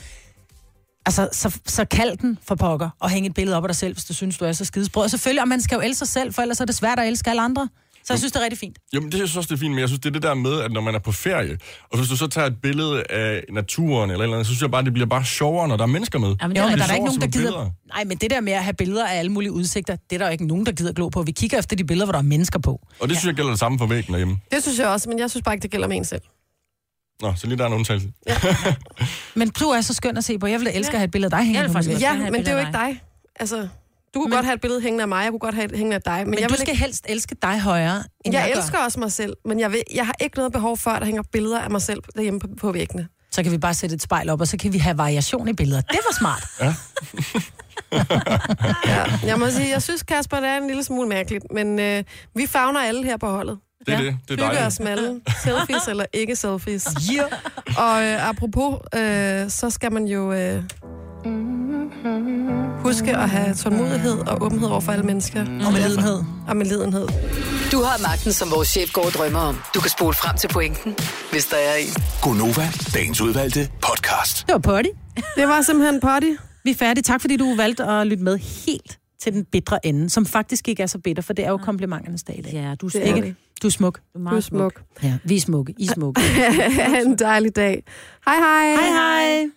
Altså, så, så kald den for pokker, og hænge et billede op af dig selv, hvis du synes, du er så skidesprød. Og selvfølgelig, og man skal jo elske sig selv, for ellers er det svært at elske alle andre. Så jeg synes, det er rigtig fint. Jamen, det jeg synes også, det er fint, men jeg synes, det er det der med, at når man er på ferie, og hvis du så tager et billede af naturen eller eller andet, så synes jeg bare, det bliver bare sjovere, når der er mennesker med. Jamen, jo, men Det der er der sjovere ikke nogen, der gider... billeder. Nej, men det der med at have billeder af alle mulige udsigter, det er der jo ikke nogen, der gider glo på. Vi kigger efter de billeder, hvor der er mennesker på. Og det synes jeg gælder det samme for væggen derhjemme. Det synes jeg også, men jeg synes bare ikke, det gælder med en selv. Nå, så lige der er en undtagelse. [LAUGHS] Men du er så skøn at se på. Jeg ville elske at have et billede af dig hængende. Ja, men det er jo ikke dig. Altså, du kunne Men- godt have et billede hængende af mig, jeg kunne godt have et hængende af dig. Men, Men jeg, du vil skal ikke, helst elske dig højere, end jeg jeg, gør. elsker også mig selv, men jeg, vil, jeg har ikke noget behov for, at der hænger billeder af mig selv derhjemme på, på væggene. Så kan vi bare sætte et spejl op, og så kan vi have variation i billeder. Det var smart. Ja, [LAUGHS] jeg må sige, jeg synes, Kasper, det er en lille smule mærkeligt, men øh, vi fagner alle her på holdet. Det er det. Det er dejligt. os med alle. Selfies eller ikke selfies. Yeah. Og øh, apropos, øh, så skal man jo øh, huske at have tålmodighed og åbenhed over for alle mennesker. Og med lidenhed. Og med lidenhed. Du har magten, som vores chef går og drømmer om. Du kan spole frem til pointen, hvis der er en. Gonova, dagens udvalgte podcast. Det var potty. Det var simpelthen potty. Vi er færdige. Tak, fordi du valgte at lytte med helt til den bitre ende, som faktisk ikke er så bitter, for det er jo komplimenternes dag i dag. Ja, du er Det smuk. er det. Du er smuk. Du er Du er meget smuk. smuk. Ja, vi er smukke. I er smukke. [LAUGHS] En dejlig dag. Hej hej. hej hej.